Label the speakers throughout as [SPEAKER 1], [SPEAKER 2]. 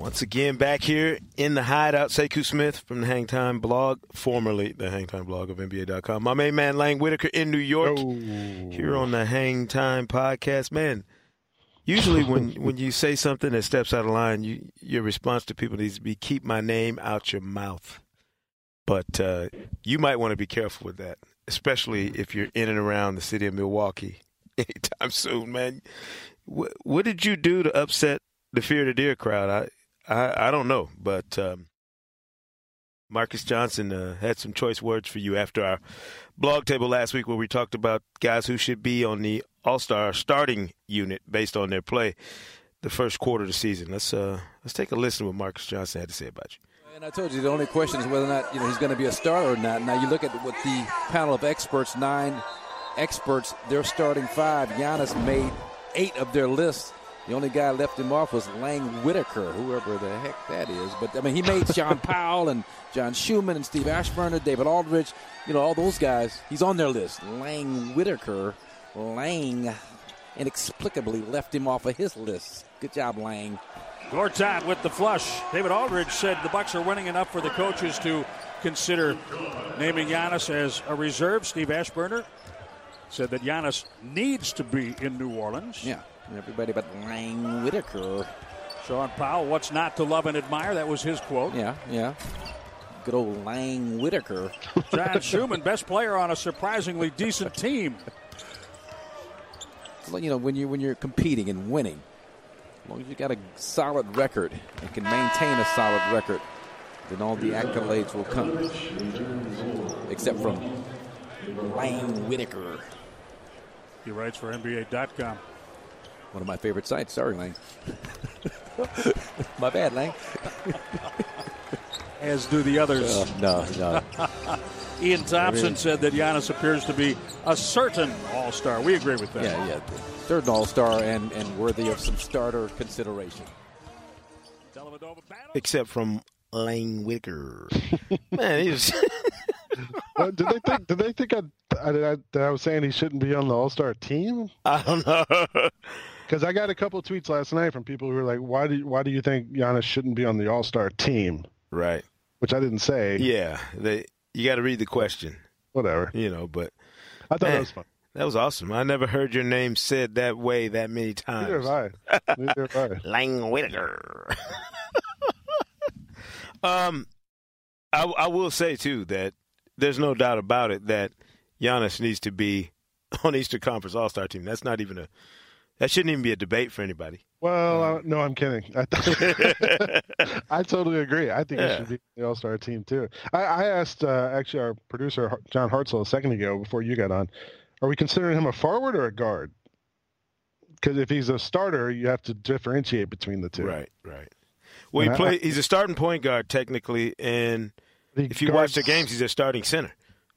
[SPEAKER 1] Once again, back here in the hideout, Sekou Smith from the Hangtime blog, formerly the Hangtime blog of NBA.com. My main man, Lang Whitaker in New York,
[SPEAKER 2] Oh.
[SPEAKER 1] here on the Hangtime podcast. Man, usually when, when you say something that steps out of line, you, your response to people needs to be keep my name out your mouth. But uh, you might want to be careful with that, especially if you're in and around the city of Milwaukee anytime soon, man. What, what did you do to upset the Fear the Deer crowd? I I, I don't know, but um, Marques Johnson uh, had some choice words for you after our blog table last week, where we talked about guys who should be on the All Star starting unit based on their play the first quarter of the season. Let's uh, let's take a listen to what Marques Johnson had to say about you.
[SPEAKER 3] And I told you the only question is whether or not you know he's going to be a starter or not. Now you look at what the panel of experts, nine experts, their starting five. Giannis made eight of their list. The only guy left him off was Lang Whitaker, whoever the heck that is. But I mean, he made John Powell and John Schuhmann and Steve Aschburner, David Aldridge, you know, all those guys. He's on their list. Lang Whitaker, Lang inexplicably left him off of his list. Good job, Lang.
[SPEAKER 4] Gortat with the flush. David Aldridge said the Bucks are winning enough for the coaches to consider naming Giannis as a reserve. Steve Aschburner said that Giannis needs to be in New Orleans.
[SPEAKER 3] Yeah, everybody but Lang Whitaker.
[SPEAKER 4] Sean Powell, what's not to love and admire? That was his quote.
[SPEAKER 3] Yeah, yeah. Good old Lang Whitaker.
[SPEAKER 4] John Schuhmann, best player on a surprisingly decent team.
[SPEAKER 3] Well, you know, when you when you're competing and winning, as long as you got a solid record and can maintain a solid record, then all the accolades will come. Except from Lang Whitaker,
[SPEAKER 4] He writes for NBA.com.
[SPEAKER 3] one of my favorite sites. Sorry, Lang. my bad, Lang.
[SPEAKER 4] As do the others.
[SPEAKER 3] Uh, no, no.
[SPEAKER 4] Ian Thomsen said that Giannis appears to be a certain All Star. We agree with that.
[SPEAKER 3] Yeah, yeah. Third All Star and, and worthy of some starter consideration.
[SPEAKER 1] Except from Lang Whitaker. Man, he was.
[SPEAKER 2] Uh, did they think? Did they think I, I, I, that I was saying he shouldn't be on the All Star team?
[SPEAKER 1] I don't know.
[SPEAKER 2] Because I got a couple of tweets last night from people who were like, "Why do you, Why do you think Giannis shouldn't be on the All Star team?"
[SPEAKER 1] right.
[SPEAKER 2] Which I didn't say.
[SPEAKER 1] Yeah. They. You got to read the question,
[SPEAKER 2] Whatever.
[SPEAKER 1] you know. But
[SPEAKER 2] I thought
[SPEAKER 1] Man.
[SPEAKER 2] that was fun.
[SPEAKER 1] that was awesome. I never heard your name said that way that many
[SPEAKER 2] Neither
[SPEAKER 1] times.
[SPEAKER 2] have I. Neither have I.
[SPEAKER 1] Lang Whitaker. um, I, I will say too that there's no doubt about it that Giannis needs to be on Eastern Conference All Star team. That's not even a that shouldn't even be a debate for anybody.
[SPEAKER 2] Well,
[SPEAKER 1] Um,
[SPEAKER 2] no, I'm kidding. I, th- I totally agree. I think
[SPEAKER 1] Yeah.
[SPEAKER 2] he should be the All Star team too. I, I asked uh, actually our producer John Hartzell a second ago before you got on. Are we considering him a forward or a guard? Because if he's a starter, you have to differentiate between the two.
[SPEAKER 1] Right, right. Well, he
[SPEAKER 2] I-
[SPEAKER 1] play. He's a starting point guard technically, and if you watch the games, he's a starting center.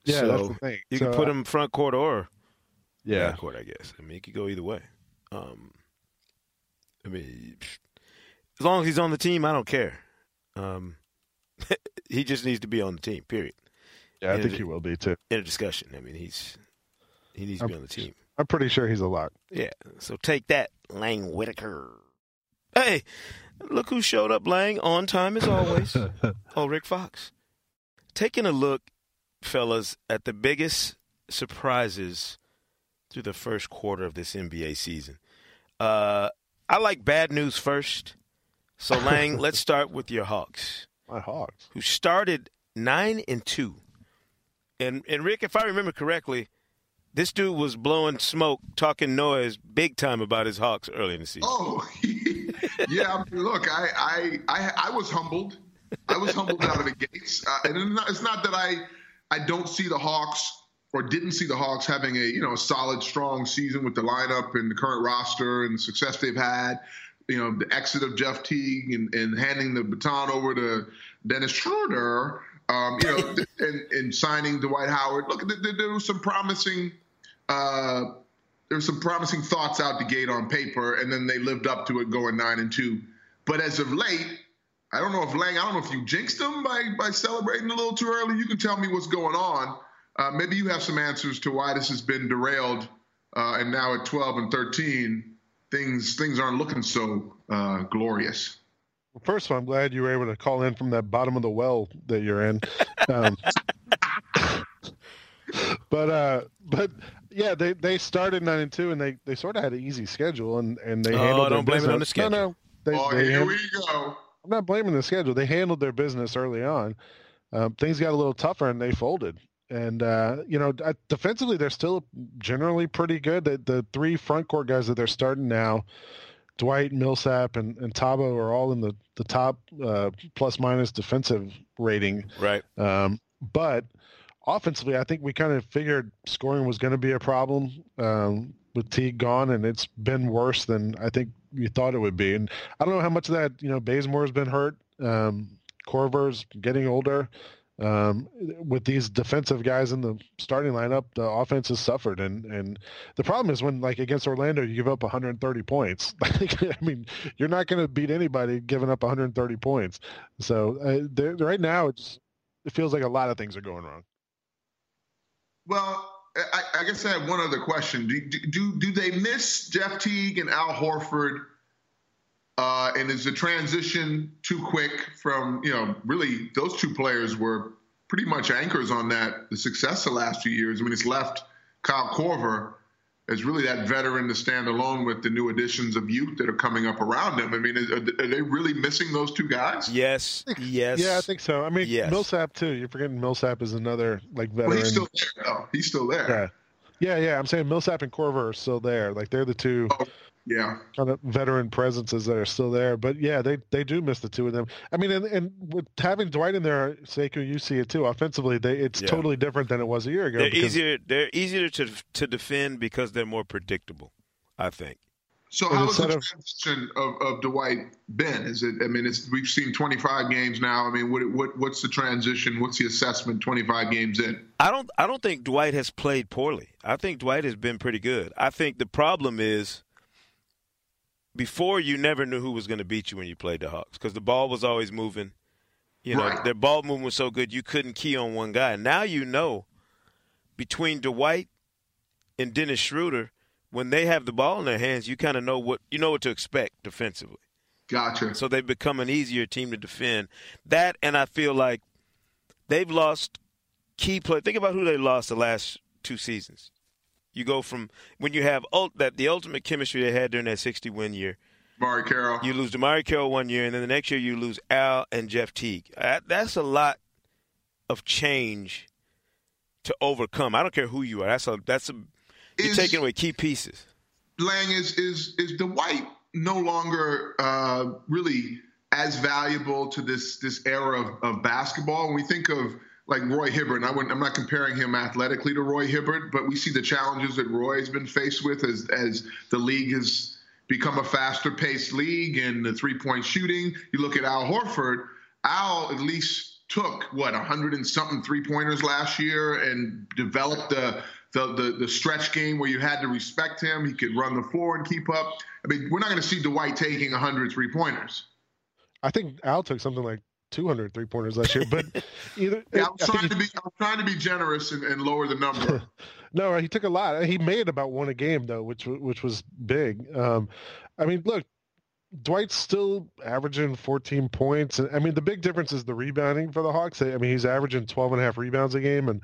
[SPEAKER 2] Yeah,
[SPEAKER 1] so
[SPEAKER 2] that's the thing.
[SPEAKER 1] You
[SPEAKER 2] So,
[SPEAKER 1] can put
[SPEAKER 2] uh,
[SPEAKER 1] him front court or
[SPEAKER 2] Yeah,
[SPEAKER 1] court, I guess. I mean, he could go either way. Um, I mean, as long as he's on the team, I don't care. Um, he just needs to be on the team. Period.
[SPEAKER 2] yeah, I think
[SPEAKER 1] it-
[SPEAKER 2] he will be too.
[SPEAKER 1] In a discussion, I mean, he's he needs to be
[SPEAKER 2] I'm-
[SPEAKER 1] on the team.
[SPEAKER 2] I'm pretty sure he's a lock.
[SPEAKER 1] Yeah. So take that, Lang Whitaker. Hey, look who showed up, Lang, on time as always. oh, Rick Fox. Taking a look, fellas, at the biggest surprises through the first quarter of this NBA season. Uh, I like bad news first. So, Lang, let's start with your Hawks,
[SPEAKER 2] My Hawks.
[SPEAKER 1] who started nine and two. And and Rick, if I remember correctly, this dude was blowing smoke, talking noise, big time about his Hawks early in the season.
[SPEAKER 5] Oh, yeah. I mean, look, I, I, I, I was humbled. I was humbled out of the gates, uh, and it's not, it's not that I, I don't see the Hawks or didn't see the Hawks having a you know a solid, strong season with the lineup and the current roster and the success they've had. You know, the exit of Jeff Teague and, and handing the baton over to Dennis Schroeder. Um, you know, and, and, signing Dwight Howard. Look, there, there was some promising. Uh, there were some promising thoughts out the gate on paper, and then they lived up to it, going nine and two. But as of late, I don't know if Lang, I don't know if you jinxed them by by celebrating a little too early. You can tell me what's going on. Uh, maybe you have some answers to why this has been derailed, uh, and now at 12 and 13, things things aren't looking so uh, glorious.
[SPEAKER 2] Well, first of all, I'm glad you were able to call in from that bottom of the well that you're in. Um, but uh, but yeah, they, they started nine and two, and they, they sort of had an easy schedule, and, and they oh, handled.
[SPEAKER 1] don't blame business. it on the schedule.
[SPEAKER 2] No, no.
[SPEAKER 5] They, oh, they here handled, we go.
[SPEAKER 2] I'm not blaming the schedule. They handled their business early on. Um, things got a little tougher, and they folded. And uh, you know, defensively, they're still generally pretty good. The, the three front court guys that they're starting now, Dwight, Millsap, and, and Thabo are all in the the top uh, plus minus defensive rating.
[SPEAKER 1] Right.
[SPEAKER 2] Um, but offensively, I think we kind of figured scoring was going to be a problem um, with Teague gone, and it's been worse than I think you thought it would be. And I don't know how much of that, you know, Bazemore's been hurt. Um, Korver's getting older. Um, with these defensive guys in the starting lineup, the offense has suffered, and and the problem is when like against Orlando, you give up 130 points. I mean, you're not going to beat anybody giving up 130 points. So uh, right now, it's it feels like a lot of things are going wrong.
[SPEAKER 5] Well, I, I, guess I have one other question. Do, do, do they miss Jeff Teague and Al Horford? Uh, and is the transition too quick from, you know, really those two players were pretty much anchors on that, the success the last few years. I mean, it's left Kyle Korver as really that veteran to stand alone with the new additions of youth that are coming up around him. I mean, is, are they really missing those two guys?
[SPEAKER 1] Yes, yes.
[SPEAKER 2] Yeah, I think so. I mean, yes. Millsap too. You're forgetting Millsap is another like veteran. Well,
[SPEAKER 5] he's still there. Though. He's still there.
[SPEAKER 2] Yeah. Yeah, yeah. I'm saying Millsap and Korver are still there. Like they're the two oh,
[SPEAKER 5] yeah
[SPEAKER 2] kind of veteran presences that are still there. But yeah, they they do miss the two of them. I mean, and, and with having Dwight in there, Sekou, you see it too. Offensively, they it's yeah. totally different than it was a year ago.
[SPEAKER 1] They're easier. They're easier to to defend because they're more predictable. I think.
[SPEAKER 5] So how has the transition of, of Dwight been? Is it? I mean, it's we've seen 25 games now. I mean, what what what's the transition? What's the assessment? 25 games in.
[SPEAKER 1] I don't I don't think Dwight has played poorly. I think Dwight has been pretty good. I think the problem is before you never knew who was going to beat you when you played the Hawks because the ball was always moving. You know, right. their ball movement was so good you couldn't key on one guy. Now you know between Dwight and Dennis Schroeder, when they have the ball in their hands, you kind of know what you know what to expect defensively.
[SPEAKER 5] Gotcha.
[SPEAKER 1] So they've become an easier team to defend. That and I feel like they've lost key play. Think about who they lost the last two seasons. You go from when you have ult, that the ultimate chemistry they had during that 60 win year.
[SPEAKER 5] Mari Carroll.
[SPEAKER 1] You lose DeMarre Carroll one year, and then the next year you lose Al and Jeff Teague. That's a lot of change to overcome. I don't care who you are. That's a that's a you're is, taking away key pieces.
[SPEAKER 5] Lang is is is Dwight no longer uh, really as valuable to this this era of, of basketball. When we think of like Roy Hibbert. I am not comparing him athletically to Roy Hibbert, but we see the challenges that Roy has been faced with as as the league has become a faster paced league and the three point shooting. You look at Al Horford. Al at least took what hundred and something three pointers last year and developed the, the the the stretch game where you had to respect him. He could run the floor and keep up. I mean, we're not going to see Dwight taking 100 three pointers.
[SPEAKER 2] I think Al took something like 200 three pointers last year. But either
[SPEAKER 5] yeah, I'm trying to be I was trying to be generous and, and lower the number.
[SPEAKER 2] no, he took a lot. He made about one a game though, which which was big. Um, I mean, look, Dwight's still averaging 14 points. I mean, the big difference is the rebounding for the Hawks. I mean, he's averaging 12 and a half rebounds a game. And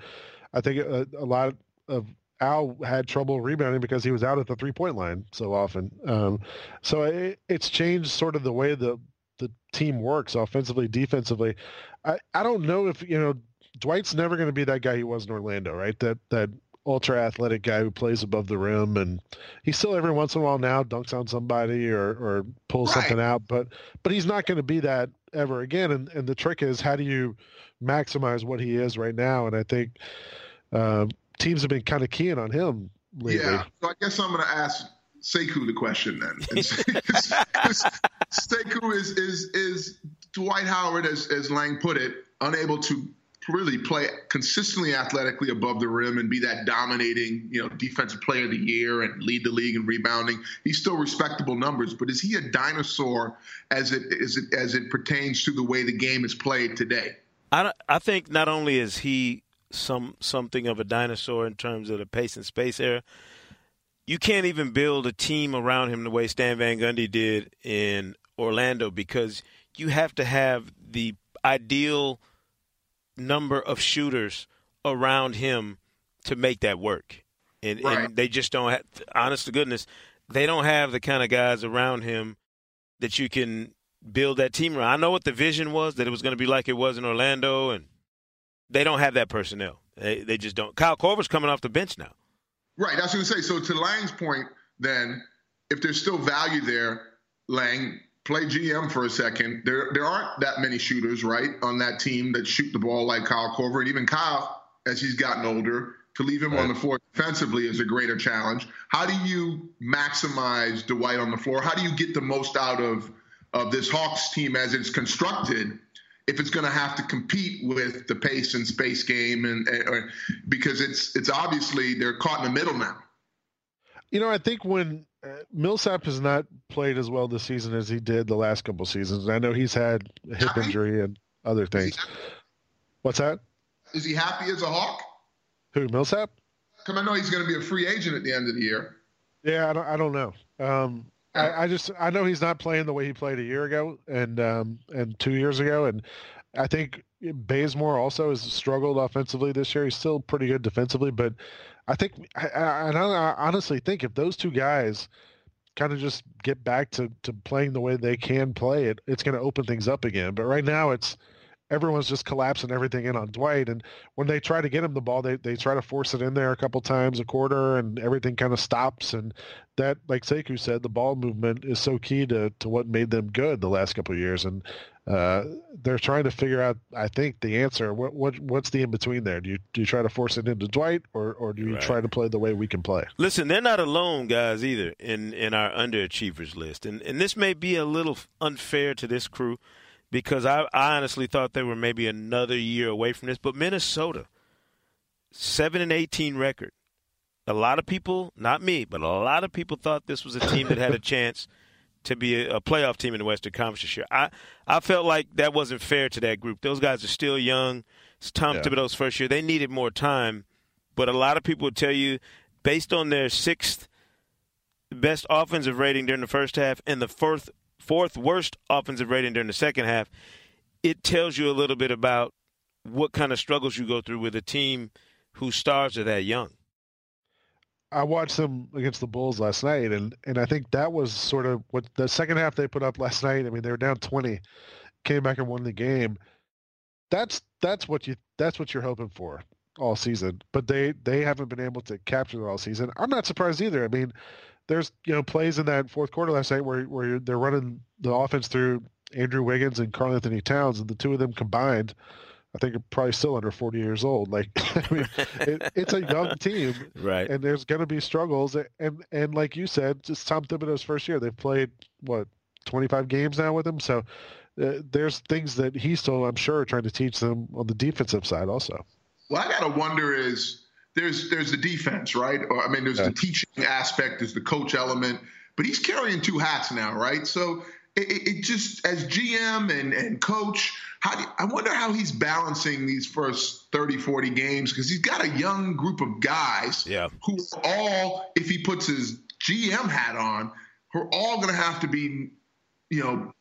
[SPEAKER 2] I think a, a lot of Al had trouble rebounding because he was out at the three point line so often. Um, so it, it's changed sort of the way the team works offensively, defensively. I, I don't know if you know Dwight's never going to be that guy he was in Orlando, right? That that ultra athletic guy who plays above the rim, and he still every once in a while now dunks on somebody or or pulls right. something out, but but he's not going to be that ever again. And and the trick is how do you maximize what he is right now? And I think um, teams have been kind of keying on him lately.
[SPEAKER 5] Yeah. So I guess I'm going to ask Sekou the question then. Sekou is is is Dwight Howard, as as Lang put it, unable to really play consistently athletically above the rim and be that dominating, you know, defensive player of the year and lead the league in rebounding. He's still respectable numbers, but is he a dinosaur as it as it as it pertains to the way the game is played today?
[SPEAKER 1] I I think not only is he some something of a dinosaur in terms of the pace and space era, you can't even build a team around him the way Stan Van Gundy did in Orlando because you have to have the ideal number of shooters around him to make that work. And, right. and they just don't have, honest to goodness, they don't have the kind of guys around him that you can build that team around. I know what the vision was, that it was going to be like it was in Orlando, and they don't have that personnel. They, they just don't. Kyle Korver's coming off the bench now.
[SPEAKER 5] Right. That's what I say. So to Lang's point, then, if there's still value there, Lang, play GM for a second. There there aren't that many shooters, right, on that team that shoot the ball like Kyle Korver. And even Kyle, as he's gotten older, to leave him right. on the floor defensively is a greater challenge. How do you maximize Dwight on the floor? How do you get the most out of of this Hawks team as it's constructed? If it's going to have to compete with the pace and space game, and, and because it's it's obviously they're caught in the middle now.
[SPEAKER 2] You know, I think when uh, Millsap has not played as well this season as he did the last couple seasons. I know he's had a hip happy? injury and other things. What's that?
[SPEAKER 5] Is he happy as a Hawk?
[SPEAKER 2] Who Millsap?
[SPEAKER 5] Come, I know he's going to be a free agent at the end of the year.
[SPEAKER 2] Yeah, I don't. I don't know. Um, I, I, just I know he's not playing the way he played a year ago and um, and two years ago, and I think Bazemore also has struggled offensively this year. He's still pretty good defensively, but I think, I, I, I honestly think if those two guys kind of just get back to, to playing the way they can play it, it's going to open things up again. But right now, it's everyone's just collapsing everything in on Dwight. And when they try to get him the ball, they, they try to force it in there a couple times a quarter and everything kind of stops. And that, like Sekou said, the ball movement is so key to, to what made them good the last couple of years. And uh, they're trying to figure out, I think, the answer. What, what what's the in between there? Do you do you try to force it into Dwight, or or do you right. try to play the way we can play?
[SPEAKER 1] Listen, they're not alone, guys, either in in our underachievers list, and and this may be a little unfair to this crew because I, I honestly thought they were maybe another year away from this. But Minnesota, seven and eighteen record. A lot of people, not me, but a lot of people thought this was a team that had a chance to be a, a playoff team in the Western Conference this year. I I felt like that wasn't fair to that group. Those guys are still young. It's Tom yeah. Thibodeau's first year. They needed more time. But a lot of people would tell you, based on their sixth best offensive rating during the first half and the fourth fourth worst offensive rating during the second half, it tells you a little bit about what kind of struggles you go through with a team whose stars are that young.
[SPEAKER 2] I watched them against the Bulls last night, and, and I think that was sort of what the second half they put up last night. I mean, they were down twenty, came back and won the game. That's that's what you that's what you're hoping for all season. But they they haven't been able to capture it all season. I'm not surprised either. I mean, there's you know plays in that fourth quarter last night where where they're running the offense through Andrew Wiggins and Karl-Anthony Towns, and the two of them combined I think are probably still under 40 years old. Like, I mean, it, it's a young team,
[SPEAKER 1] right?
[SPEAKER 2] And there's going to be struggles. And and like you said, it's Tom Thibodeau's first year. They've played what 25 games now with him, so uh, there's things that he's still, I'm sure, trying to teach them on the defensive side also.
[SPEAKER 5] Well, I got to wonder is there's there's the defense, right? Or I mean, there's yeah. the teaching aspect, there's the coach element, but he's carrying two hats now, right? So it, it just as GM and and coach how do I wonder how he's balancing these first 30, 40 games because he's got a young group of guys
[SPEAKER 1] yeah.
[SPEAKER 5] who all, if he puts his GM hat on, who are all going to have to be, you know,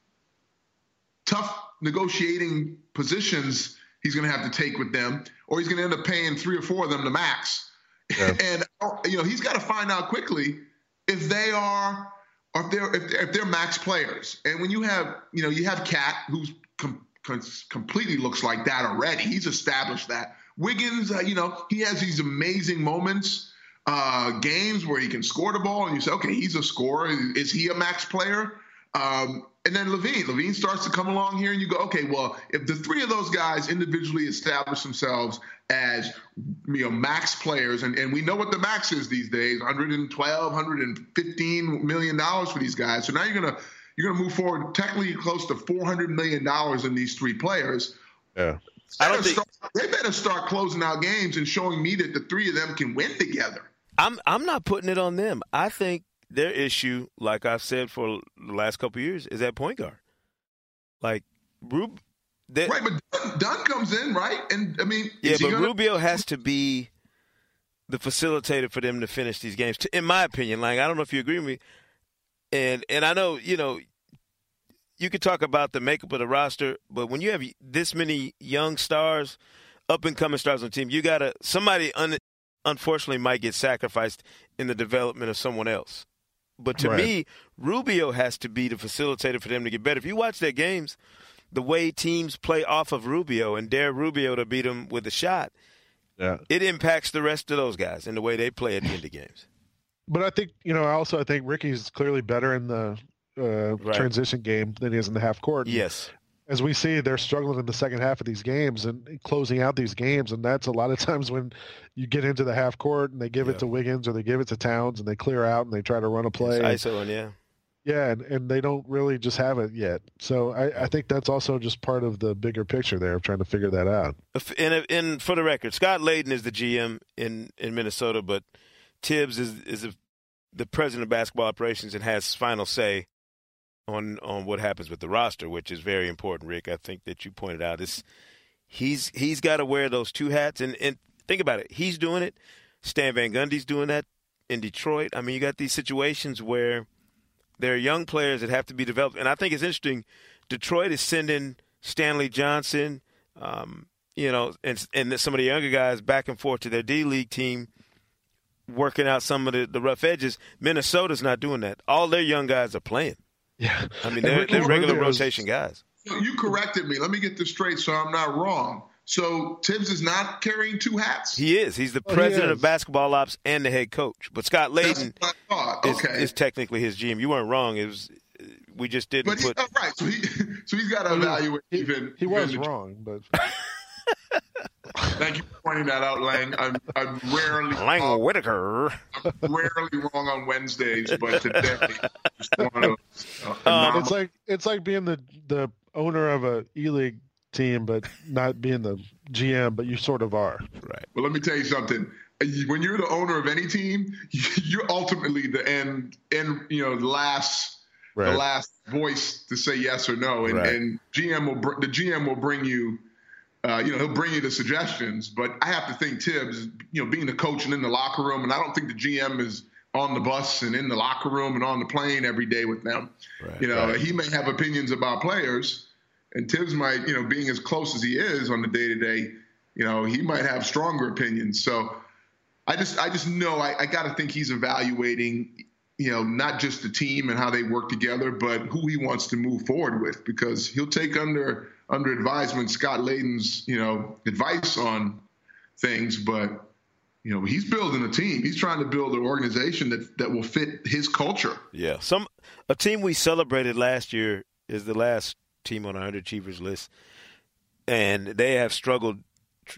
[SPEAKER 5] tough negotiating positions he's going to have to take with them, or he's going to end up paying three or four of them to max. Yeah. and you know he's got to find out quickly if they are, or if they're if they're, if they're max players. And when you have you know you have Cat who's com- completely looks like that already. He's established that. Wiggins, uh, you know, he has these amazing moments, uh, games where he can score the ball, and you say, okay, he's a scorer. Is he a max player? Um, And then LaVine, LaVine starts to come along here, and you go, okay, well, if the three of those guys individually establish themselves as you know max players, and, and we know what the max is these days, 112, 115 million dollars for these guys. So now you're gonna you're gonna move forward technically close to 400 million dollars in these three players.
[SPEAKER 2] Yeah.
[SPEAKER 5] I don't think start, they better start closing out games and showing me that the three of them can win together.
[SPEAKER 1] I'm I'm not putting it on them. I think their issue, like I've said for the last couple years, is at point guard. Like Rub,
[SPEAKER 5] right, but Dunn, Dunn, comes in, right? And I mean,
[SPEAKER 1] yeah, but
[SPEAKER 5] gonna...
[SPEAKER 1] Rubio has to be the facilitator for them to finish these games. In my opinion, like I don't know if you agree with me, and and I know you know you could talk about the makeup of the roster, but when you have this many young stars, up and coming stars on the team, you gotta somebody un, unfortunately might get sacrificed in the development of someone else. But to right. me, Rubio has to be the facilitator for them to get better. If you watch their games, the way teams play off of Rubio and dare Rubio to beat them with a shot, yeah. it impacts the rest of those guys and the way they play at the end of games.
[SPEAKER 2] But I think you know, also I think Ricky's clearly better in the uh, right. transition game than he is in the half court.
[SPEAKER 1] Yes.
[SPEAKER 2] As we see, they're struggling in the second half of these games and closing out these games, and that's a lot of times when you get into the half court and they give yeah. it to Wiggins or they give it to Towns and they clear out and they try to run a play.
[SPEAKER 1] It's and, yeah.
[SPEAKER 2] Yeah, and, and they don't really just have it yet. So I, I think that's also just part of the bigger picture there of trying to figure that out.
[SPEAKER 1] And, and for the record, Scott Layden is the GM in, in Minnesota, but Thibs is is the president of basketball operations and has final say on on what happens with the roster, which is very important. Rick, I think that you pointed out is he's he's got to wear those two hats, and and think about it, he's doing it. Stan Van Gundy's doing that in Detroit. I mean, you got these situations where there are young players that have to be developed, and I think it's interesting. Detroit is sending Stanley Johnson, um, you know, and and some of the younger guys back and forth to their D League team, working out some of the, the rough edges. Minnesota's not doing that. All their young guys are playing.
[SPEAKER 2] Yeah,
[SPEAKER 1] I mean they're, they're regular rotation guys.
[SPEAKER 5] You corrected me. Let me get this straight so I'm not wrong. So Thibs is not carrying two hats.
[SPEAKER 1] He is. He's the oh, president he of basketball ops and the head coach. But Scott Layden
[SPEAKER 5] okay.
[SPEAKER 1] is, is, technically his GM. You weren't wrong. It was we just didn't
[SPEAKER 5] but
[SPEAKER 1] put.
[SPEAKER 5] He, right. So he so he's got to evaluate.
[SPEAKER 2] He,
[SPEAKER 5] even
[SPEAKER 2] he was even wrong, but.
[SPEAKER 5] Thank you for pointing that out, Lang. I'm, I'm rarely
[SPEAKER 1] Lang wrong. Whitaker.
[SPEAKER 5] I'm rarely wrong on Wednesdays, but today just one of
[SPEAKER 2] uh, um, It's like it's like being the the owner of a E League team, but not being the GM, but you sort of are.
[SPEAKER 1] Right.
[SPEAKER 5] Well, let me tell you something. When you're the owner of any team, you're ultimately the end, end you know, the last, right. the last voice to say yes or no, and, right. and GM will the GM will bring you uh, you know, he'll bring you the suggestions, but I have to think Thibs, you know, being the coach and in the locker room, and I don't think the GM is on the bus and in the locker room and on the plane every day with them. Right, you know, right. he may have opinions about players, and Thibs might, you know, being as close as he is on the day to day, you know, he might have stronger opinions. So I just, I just know I, I got to think he's evaluating, you know, not just the team and how they work together, but who he wants to move forward with because he'll take under under advisement Scott Layden's, you know, advice on things, but you know, he's building a team. He's trying to build an organization that that will fit his culture.
[SPEAKER 1] Yeah. Some a team we celebrated last year is the last team on our underachievers list, and they have struggled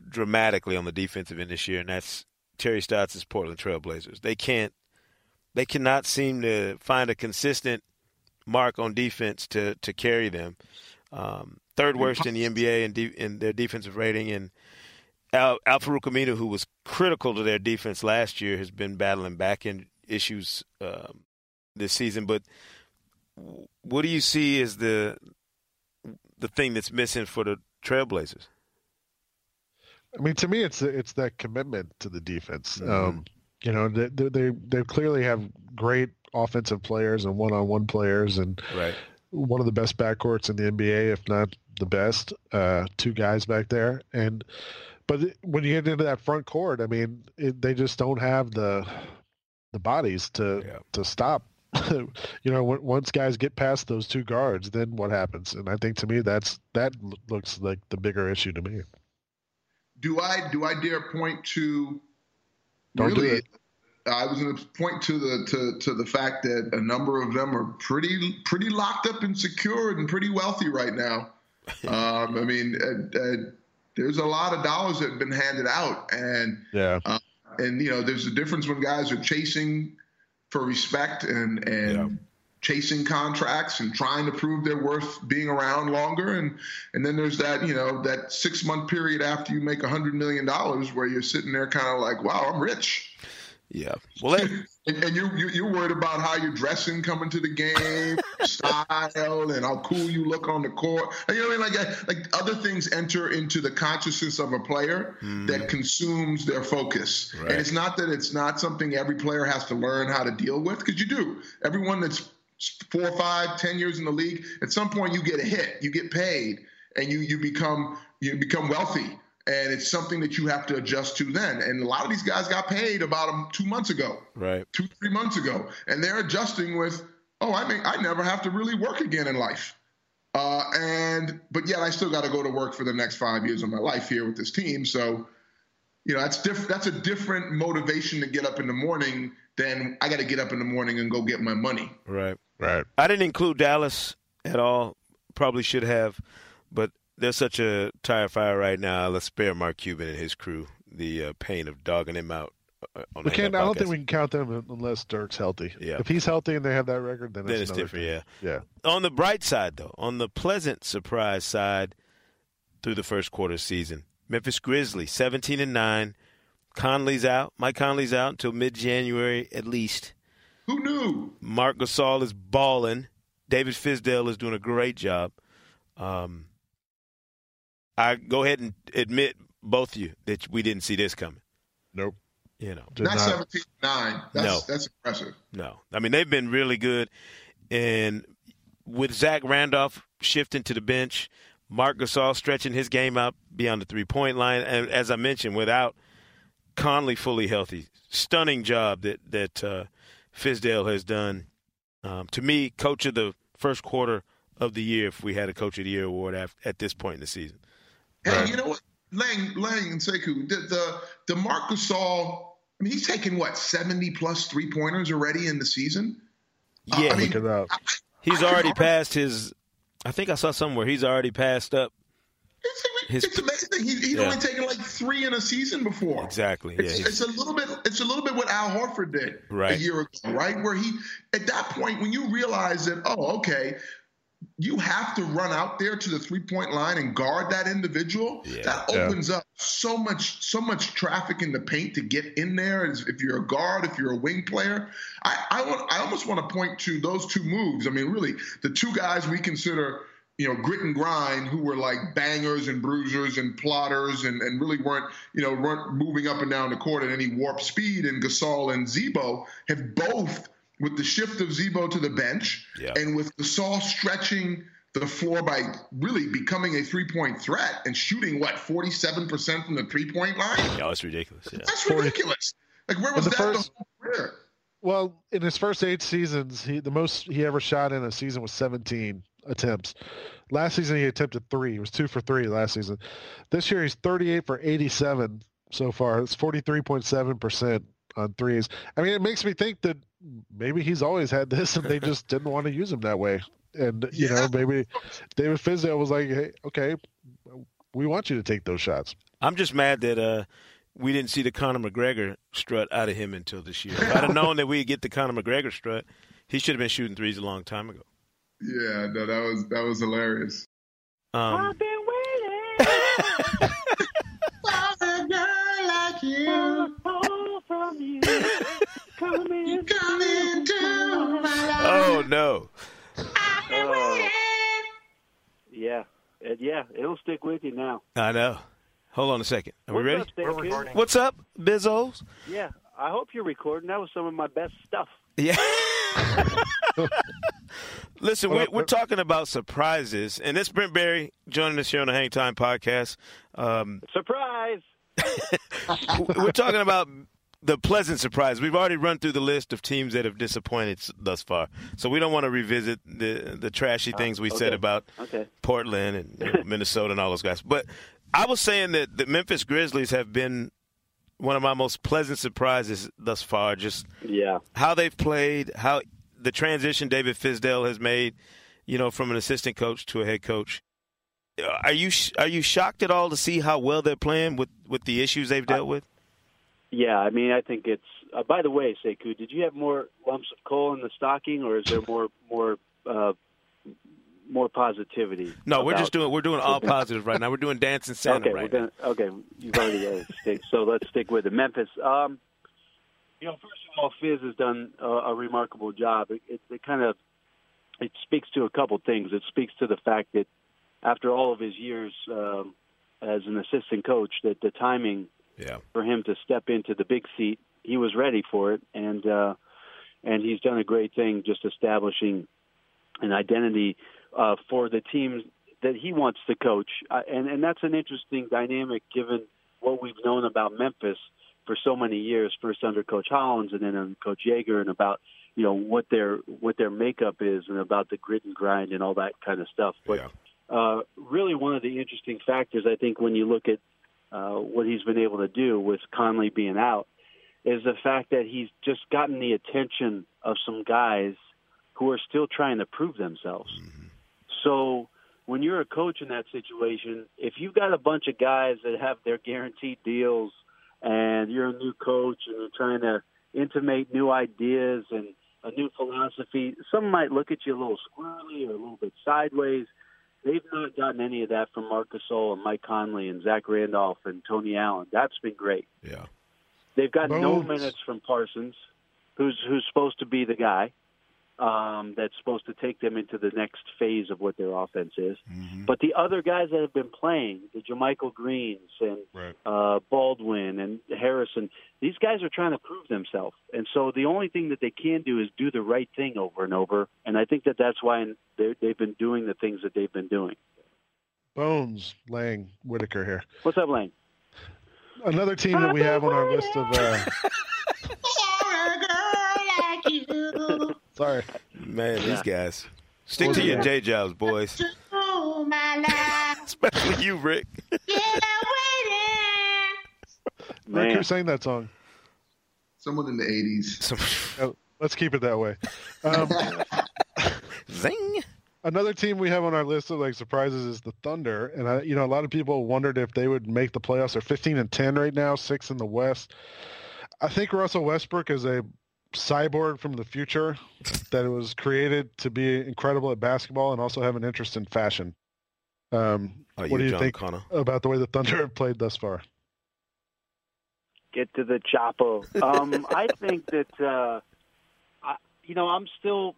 [SPEAKER 1] dramatically on the defensive end this year, and that's Terry Stotts' Portland Trailblazers. They can't, they cannot seem to find a consistent mark on defense to to carry them. Um, third worst in the NBA in, de- in their defensive rating. And Al, Al who was critical to their defense last year, has been battling back end issues um, this season. But what do you see as the the thing that's missing for the Trailblazers?
[SPEAKER 2] I mean, to me, it's it's that commitment to the defense. Mm-hmm. Um, you know, they, they they clearly have great offensive players and one-on-one players, and
[SPEAKER 1] right.
[SPEAKER 2] one of the best backcourts in the NBA, if not the best. Uh, two guys back there, and but when you get into that front court, I mean, it, they just don't have the the bodies to yeah. to stop. you know, when, once guys get past those two guards, then what happens? And I think to me, that's that looks like the bigger issue to me.
[SPEAKER 5] Do I do I dare point to
[SPEAKER 2] don't really, do it.
[SPEAKER 5] I was going to point to the to, to the fact that a number of them are pretty pretty locked up and secured and pretty wealthy right now. um, I mean, uh, uh, there's a lot of dollars that have been handed out, and
[SPEAKER 2] yeah,
[SPEAKER 5] uh, and you know, there's a difference when guys are chasing for respect and and. Yeah. Chasing contracts and trying to prove their worth being around longer, and and then there's that you know that six month period after you make a hundred million dollars where you're sitting there kind of like, wow, I'm rich.
[SPEAKER 1] Yeah. Well, that,
[SPEAKER 5] and, and you're, you're worried about how you're dressing coming to the game, style, and how cool you look on the court. And you know what I mean? Like, like other things enter into the consciousness of a player mm. that consumes their focus. Right. And it's not that it's not something every player has to learn how to deal with, because you do. Everyone that's four, five, ten years in the league, at some point you get a hit, you get paid, and you you become you become wealthy and it's something that you have to adjust to then. And a lot of these guys got paid about um, two months ago,
[SPEAKER 1] right?
[SPEAKER 5] Two three months ago, and they're adjusting with, oh, I mean, I never have to really work again in life. Uh, and but yet I still got to go to work for the next five years of my life here with this team. So, you know, that's different. That's a different motivation to get up in the morning than I got to get up in the morning and go get my money.
[SPEAKER 1] Right,
[SPEAKER 2] right.
[SPEAKER 1] I didn't include Dallas at all. Probably should have, but there's such a tire fire right now. Let's spare Mark Cuban and his crew the uh, pain of dogging him out.
[SPEAKER 2] Uh, we can't. I don't think we can count them unless Dirk's healthy.
[SPEAKER 1] Yeah.
[SPEAKER 2] If he's healthy and they have that record, then,
[SPEAKER 1] then
[SPEAKER 2] it's,
[SPEAKER 1] it's different.
[SPEAKER 2] Thing.
[SPEAKER 1] Yeah. Yeah. On the bright side, though, on the pleasant surprise side, through the first quarter season, Memphis Grizzlies 17 and nine. Conley's out. Mike Conley's out until mid-January at least.
[SPEAKER 5] Who knew?
[SPEAKER 1] Marc Gasol is balling. David Fizdale is doing a great job. Um, I go ahead and admit both of you that we didn't see this coming.
[SPEAKER 2] Nope.
[SPEAKER 1] You know,
[SPEAKER 5] not, not 17 9. That's,
[SPEAKER 1] no.
[SPEAKER 5] that's impressive.
[SPEAKER 1] No. I mean, they've been really good. And with Zach Randolph shifting to the bench, Marc Gasol stretching his game out beyond the three point line. And as I mentioned, without Conley fully healthy, stunning job that, that uh, Fizdale has done. Um, to me, coach of the first quarter of the year, if we had a coach of the year award at, at this point in the season.
[SPEAKER 5] Hey, right. you know what? Lang, Lang and Sekou, the, the, the Marc Gasol, I mean, he's taken what, 70 plus three pointers already in the season?
[SPEAKER 1] Yeah. Uh, I
[SPEAKER 2] mean, I,
[SPEAKER 1] he's I already passed his, I think I saw somewhere, he's already passed up.
[SPEAKER 5] It's, it's amazing. He, he's yeah. only taken like three in a season before.
[SPEAKER 1] Exactly.
[SPEAKER 5] It's,
[SPEAKER 1] yeah,
[SPEAKER 5] it's a little bit. It's a little bit what Al Horford did
[SPEAKER 1] right.
[SPEAKER 5] a year ago, right? Where he, at that point, when you realize that, oh, okay, you have to run out there to the three point line and guard that individual.
[SPEAKER 1] Yeah.
[SPEAKER 5] That opens yeah. up so much so much traffic in the paint to get in there. If you're a guard, if you're a wing player, I, I want I almost want to point to those two moves. I mean, really, the two guys we consider you know, grit and grind, who were like bangers and bruisers and plotters and, and really weren't, you know, weren't moving up and down the court at any warp speed. And Gasol and Z-Bo have both with the shift of Z-Bo to the bench
[SPEAKER 1] yeah.
[SPEAKER 5] and with Gasol stretching the floor by really becoming a three-point threat and shooting what 47% from the three-point line.
[SPEAKER 1] Yeah, that's ridiculous. Yeah.
[SPEAKER 5] That's ridiculous. Like where was that first, the whole career?
[SPEAKER 2] Well, in his first eight seasons, he the most he ever shot in a season was 17 attempts. Last season he attempted three. He was two for three last season. This year he's 38 for 87 so far. It's 43.7 percent on threes. I mean, it makes me think that maybe he's always had this and they just didn't want to use him that way. And you yeah. know, maybe David Fizdale was like, "Hey, okay, we want you to take those shots."
[SPEAKER 1] I'm just mad that uh, we didn't see the Conor McGregor strut out of him until this year. If I'd have known that we'd get the Conor McGregor strut, he should have been shooting threes a long time ago.
[SPEAKER 5] Yeah, no, that was that was hilarious.
[SPEAKER 1] Um,
[SPEAKER 6] I've been waiting for a girl like you. From you. Coming, coming to my life.
[SPEAKER 1] Oh no!
[SPEAKER 6] Uh, yeah, yeah, it'll stick with you now.
[SPEAKER 1] I know. Hold on a second. Are
[SPEAKER 6] What's
[SPEAKER 1] we ready?
[SPEAKER 6] Up, We're recording.
[SPEAKER 1] What's up, Bizzos?
[SPEAKER 6] Yeah, I hope you're recording. That was some of my best stuff.
[SPEAKER 1] Yeah. Listen, we're, we're, talking about surprises, and it's Brent Barry joining us here on the Hang Time podcast. Um,
[SPEAKER 6] Surprise!
[SPEAKER 1] we're talking about the pleasant surprise. We've already run through the list of teams that have disappointed thus far, so we don't want to revisit the the trashy uh, things we
[SPEAKER 6] okay.
[SPEAKER 1] said about
[SPEAKER 6] okay.
[SPEAKER 1] Portland and you know, Minnesota and all those guys. But I was saying that the Memphis Grizzlies have been one of my most pleasant surprises thus far. Just
[SPEAKER 6] yeah,
[SPEAKER 1] how they've played, how the transition David Fizdale has made, you know, from an assistant coach to a head coach. Uh, are you are you shocked at all to see how well they're playing with with the issues they've dealt with?
[SPEAKER 6] Yeah, I mean, I think it's. Uh, by the way, Sekou, did you have more lumps of coal in the stocking, or is there more more uh, more positivity?
[SPEAKER 1] No, we're just doing we're doing all positive right now. We're doing dancing Santa
[SPEAKER 6] okay,
[SPEAKER 1] right
[SPEAKER 6] gonna, Okay, you've already uh, stick, so let's stick with it. Memphis. Um, you know, first of all, Fizz has done a, a remarkable job. It, it, it kind of it speaks to a couple things. It speaks to the fact that after all of his years um, as an assistant coach, that the timing
[SPEAKER 1] yeah.
[SPEAKER 6] for him to step into the big seat, he was ready for it, and uh, and he's done a great thing just establishing an identity uh, for the teams that he wants to coach, uh, and and that's an interesting dynamic given what we've known about Memphis for so many years, first under Coach Hollins and then under Coach Joerger, and about you know what their what their makeup is and about the grit and grind and all that kind of stuff. But
[SPEAKER 1] yeah.
[SPEAKER 6] uh, really, one of the interesting factors I think when you look at uh, what he's been able to do with Conley being out is the fact that he's just gotten the attention of some guys who are still trying to prove themselves.
[SPEAKER 1] Mm-hmm.
[SPEAKER 6] So when you're a coach in that situation, if you've got a bunch of guys that have their guaranteed deals and you're a new coach and you're trying to intimate new ideas and a new philosophy, some might look at you a little squirrely or a little bit sideways. They've not gotten any of that from Marc Gasol and Mike Conley and Zach Randolph and Tony Allen. That's been great.
[SPEAKER 1] Yeah.
[SPEAKER 6] They've got no minutes from Parsons, who's who's supposed to be the guy um, that's supposed to take them into the next phase of what their offense is.
[SPEAKER 1] Mm-hmm.
[SPEAKER 6] But the other guys that have been playing, the JaMychal Greens and
[SPEAKER 2] Right.
[SPEAKER 6] uh, Baldwin and Harrison, these guys are trying to prove themselves. And so the only thing that they can do is do the right thing over and over. And I think that that's why they're- they've been doing the things that they've been doing.
[SPEAKER 2] Bones Lang Whitaker here.
[SPEAKER 6] What's up, Lane?
[SPEAKER 2] Another team that we have on our list of. Uh, sorry.
[SPEAKER 1] Man, these guys. Stick to your J jobs, boys. Oh my life. Especially you, Rick.
[SPEAKER 2] Yeah,
[SPEAKER 6] waiting.
[SPEAKER 2] Rick, who sang that song?
[SPEAKER 5] Someone in the 80s.
[SPEAKER 1] Some
[SPEAKER 2] Oh, let's keep it that way. Um,
[SPEAKER 1] zing.
[SPEAKER 2] another team we have on our list of like surprises is the Thunder, and I, you know, a lot of people wondered if they would make the playoffs. They're 15 and 10 right now, six in the West. I think Russell Westbrook is a cyborg from the future that was created to be incredible at basketball and also have an interest in fashion. Um, what do you
[SPEAKER 1] John
[SPEAKER 2] think
[SPEAKER 1] Connor.
[SPEAKER 2] about the way the Thunder have played thus far?
[SPEAKER 6] get to the chopper. Um, I think that uh, I, you know I'm still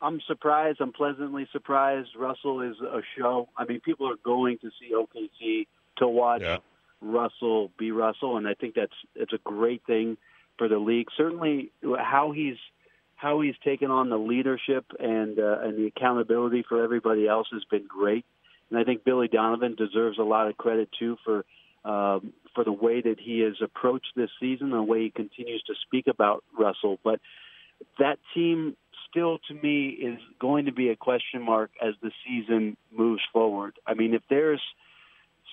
[SPEAKER 6] I'm surprised. I'm pleasantly surprised. Russell is a show. I mean, people are going to see OKC to watch
[SPEAKER 2] Yeah.
[SPEAKER 6] Russell be Russell, and I think that's it's a great thing for the league. Certainly, how he's how he's taken on the leadership and uh, and the accountability for everybody else has been great. And I think Billy Donovan deserves a lot of credit too for um, for the way that he has approached this season, and the way he continues to speak about Russell. But that team still, to me, is going to be a question mark as the season moves forward. I mean, if there's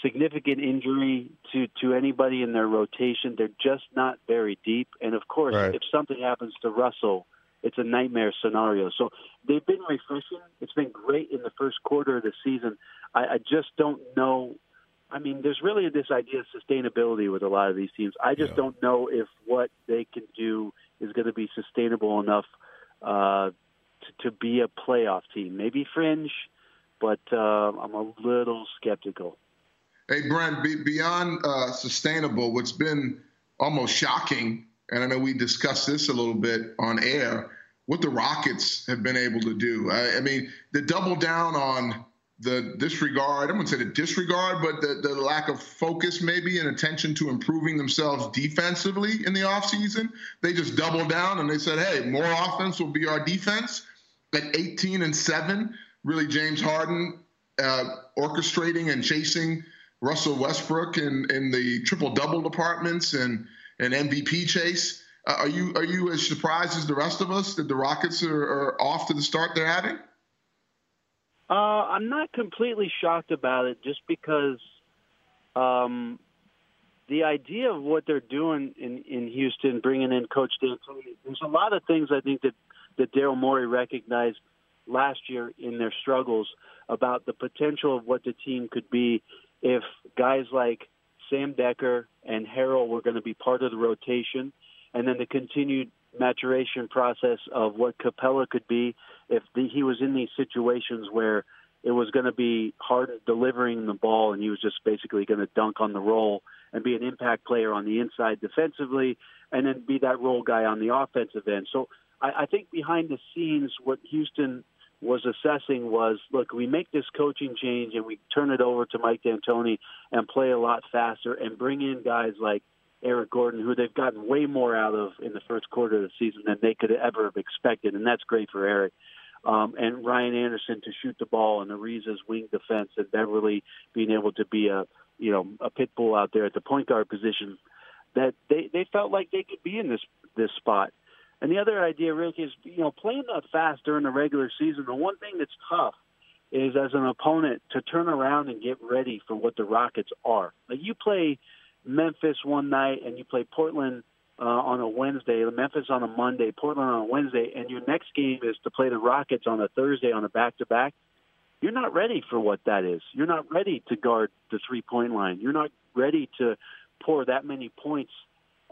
[SPEAKER 6] significant injury to to anybody in their rotation, they're just not very deep. And of course,
[SPEAKER 2] Right.
[SPEAKER 6] if something happens to Russell, it's a nightmare scenario. So they've been refreshing. It's been great in the first quarter of the season. I, I just don't know. I mean, there's really this idea of sustainability with a lot of these teams. I just
[SPEAKER 1] Yeah.
[SPEAKER 6] don't know if what they can do is going to be sustainable enough uh, to, to be a playoff team. Maybe fringe, but uh, I'm a little skeptical.
[SPEAKER 5] Hey, Brent, be, beyond uh, sustainable, what's been almost shocking, and I know we discussed this a little bit on air, what the Rockets have been able to do. I, I mean, the double down on the disregard, I wouldn't say the disregard, but the, the lack of focus maybe and attention to improving themselves defensively in the offseason. They just doubled down and they said, hey, more offense will be our defense. At 18 and 7, really James Harden uh, orchestrating and chasing Russell Westbrook in, in the triple double departments and an MVP chase. Uh, are you are you as surprised as the rest of us that the Rockets are, are off to the start they're having?
[SPEAKER 6] Uh, I'm not completely shocked about it, just because um, the idea of what they're doing in in Houston, bringing in Coach D'Antoni, there's a lot of things I think that that Daryl Morey recognized last year in their struggles about the potential of what the team could be if guys like Sam Dekker and Harrell were going to be part of the rotation, and then the continued maturation process of what Capela could be if the, he was in these situations where it was going to be hard delivering the ball and he was just basically going to dunk on the roll and be an impact player on the inside defensively and then be that role guy on the offensive end. So I, I think behind the scenes, what Houston was assessing was, look, we make this coaching change and we turn it over to Mike D'Antoni and play a lot faster and bring in guys like Eric Gordon, who they've gotten way more out of in the first quarter of the season than they could ever have expected, and that's great for Eric. Um, and Ryan Anderson to shoot the ball and Ariza's wing defense and Beverley being able to be a you know a pit bull out there at the point guard position that they they felt like they could be in this this spot. And the other idea, Rick, is you know playing that fast during the regular season. The one thing that's tough is as an opponent to turn around and get ready for what the Rockets are. Like you play Memphis one night and you play Portland uh, on a Wednesday, Memphis on a Monday, Portland on a Wednesday, and your next game is to play the Rockets on a Thursday on a back-to-back. You're not ready for what that is. You're not ready to guard the three-point line. You're not ready to pour that many points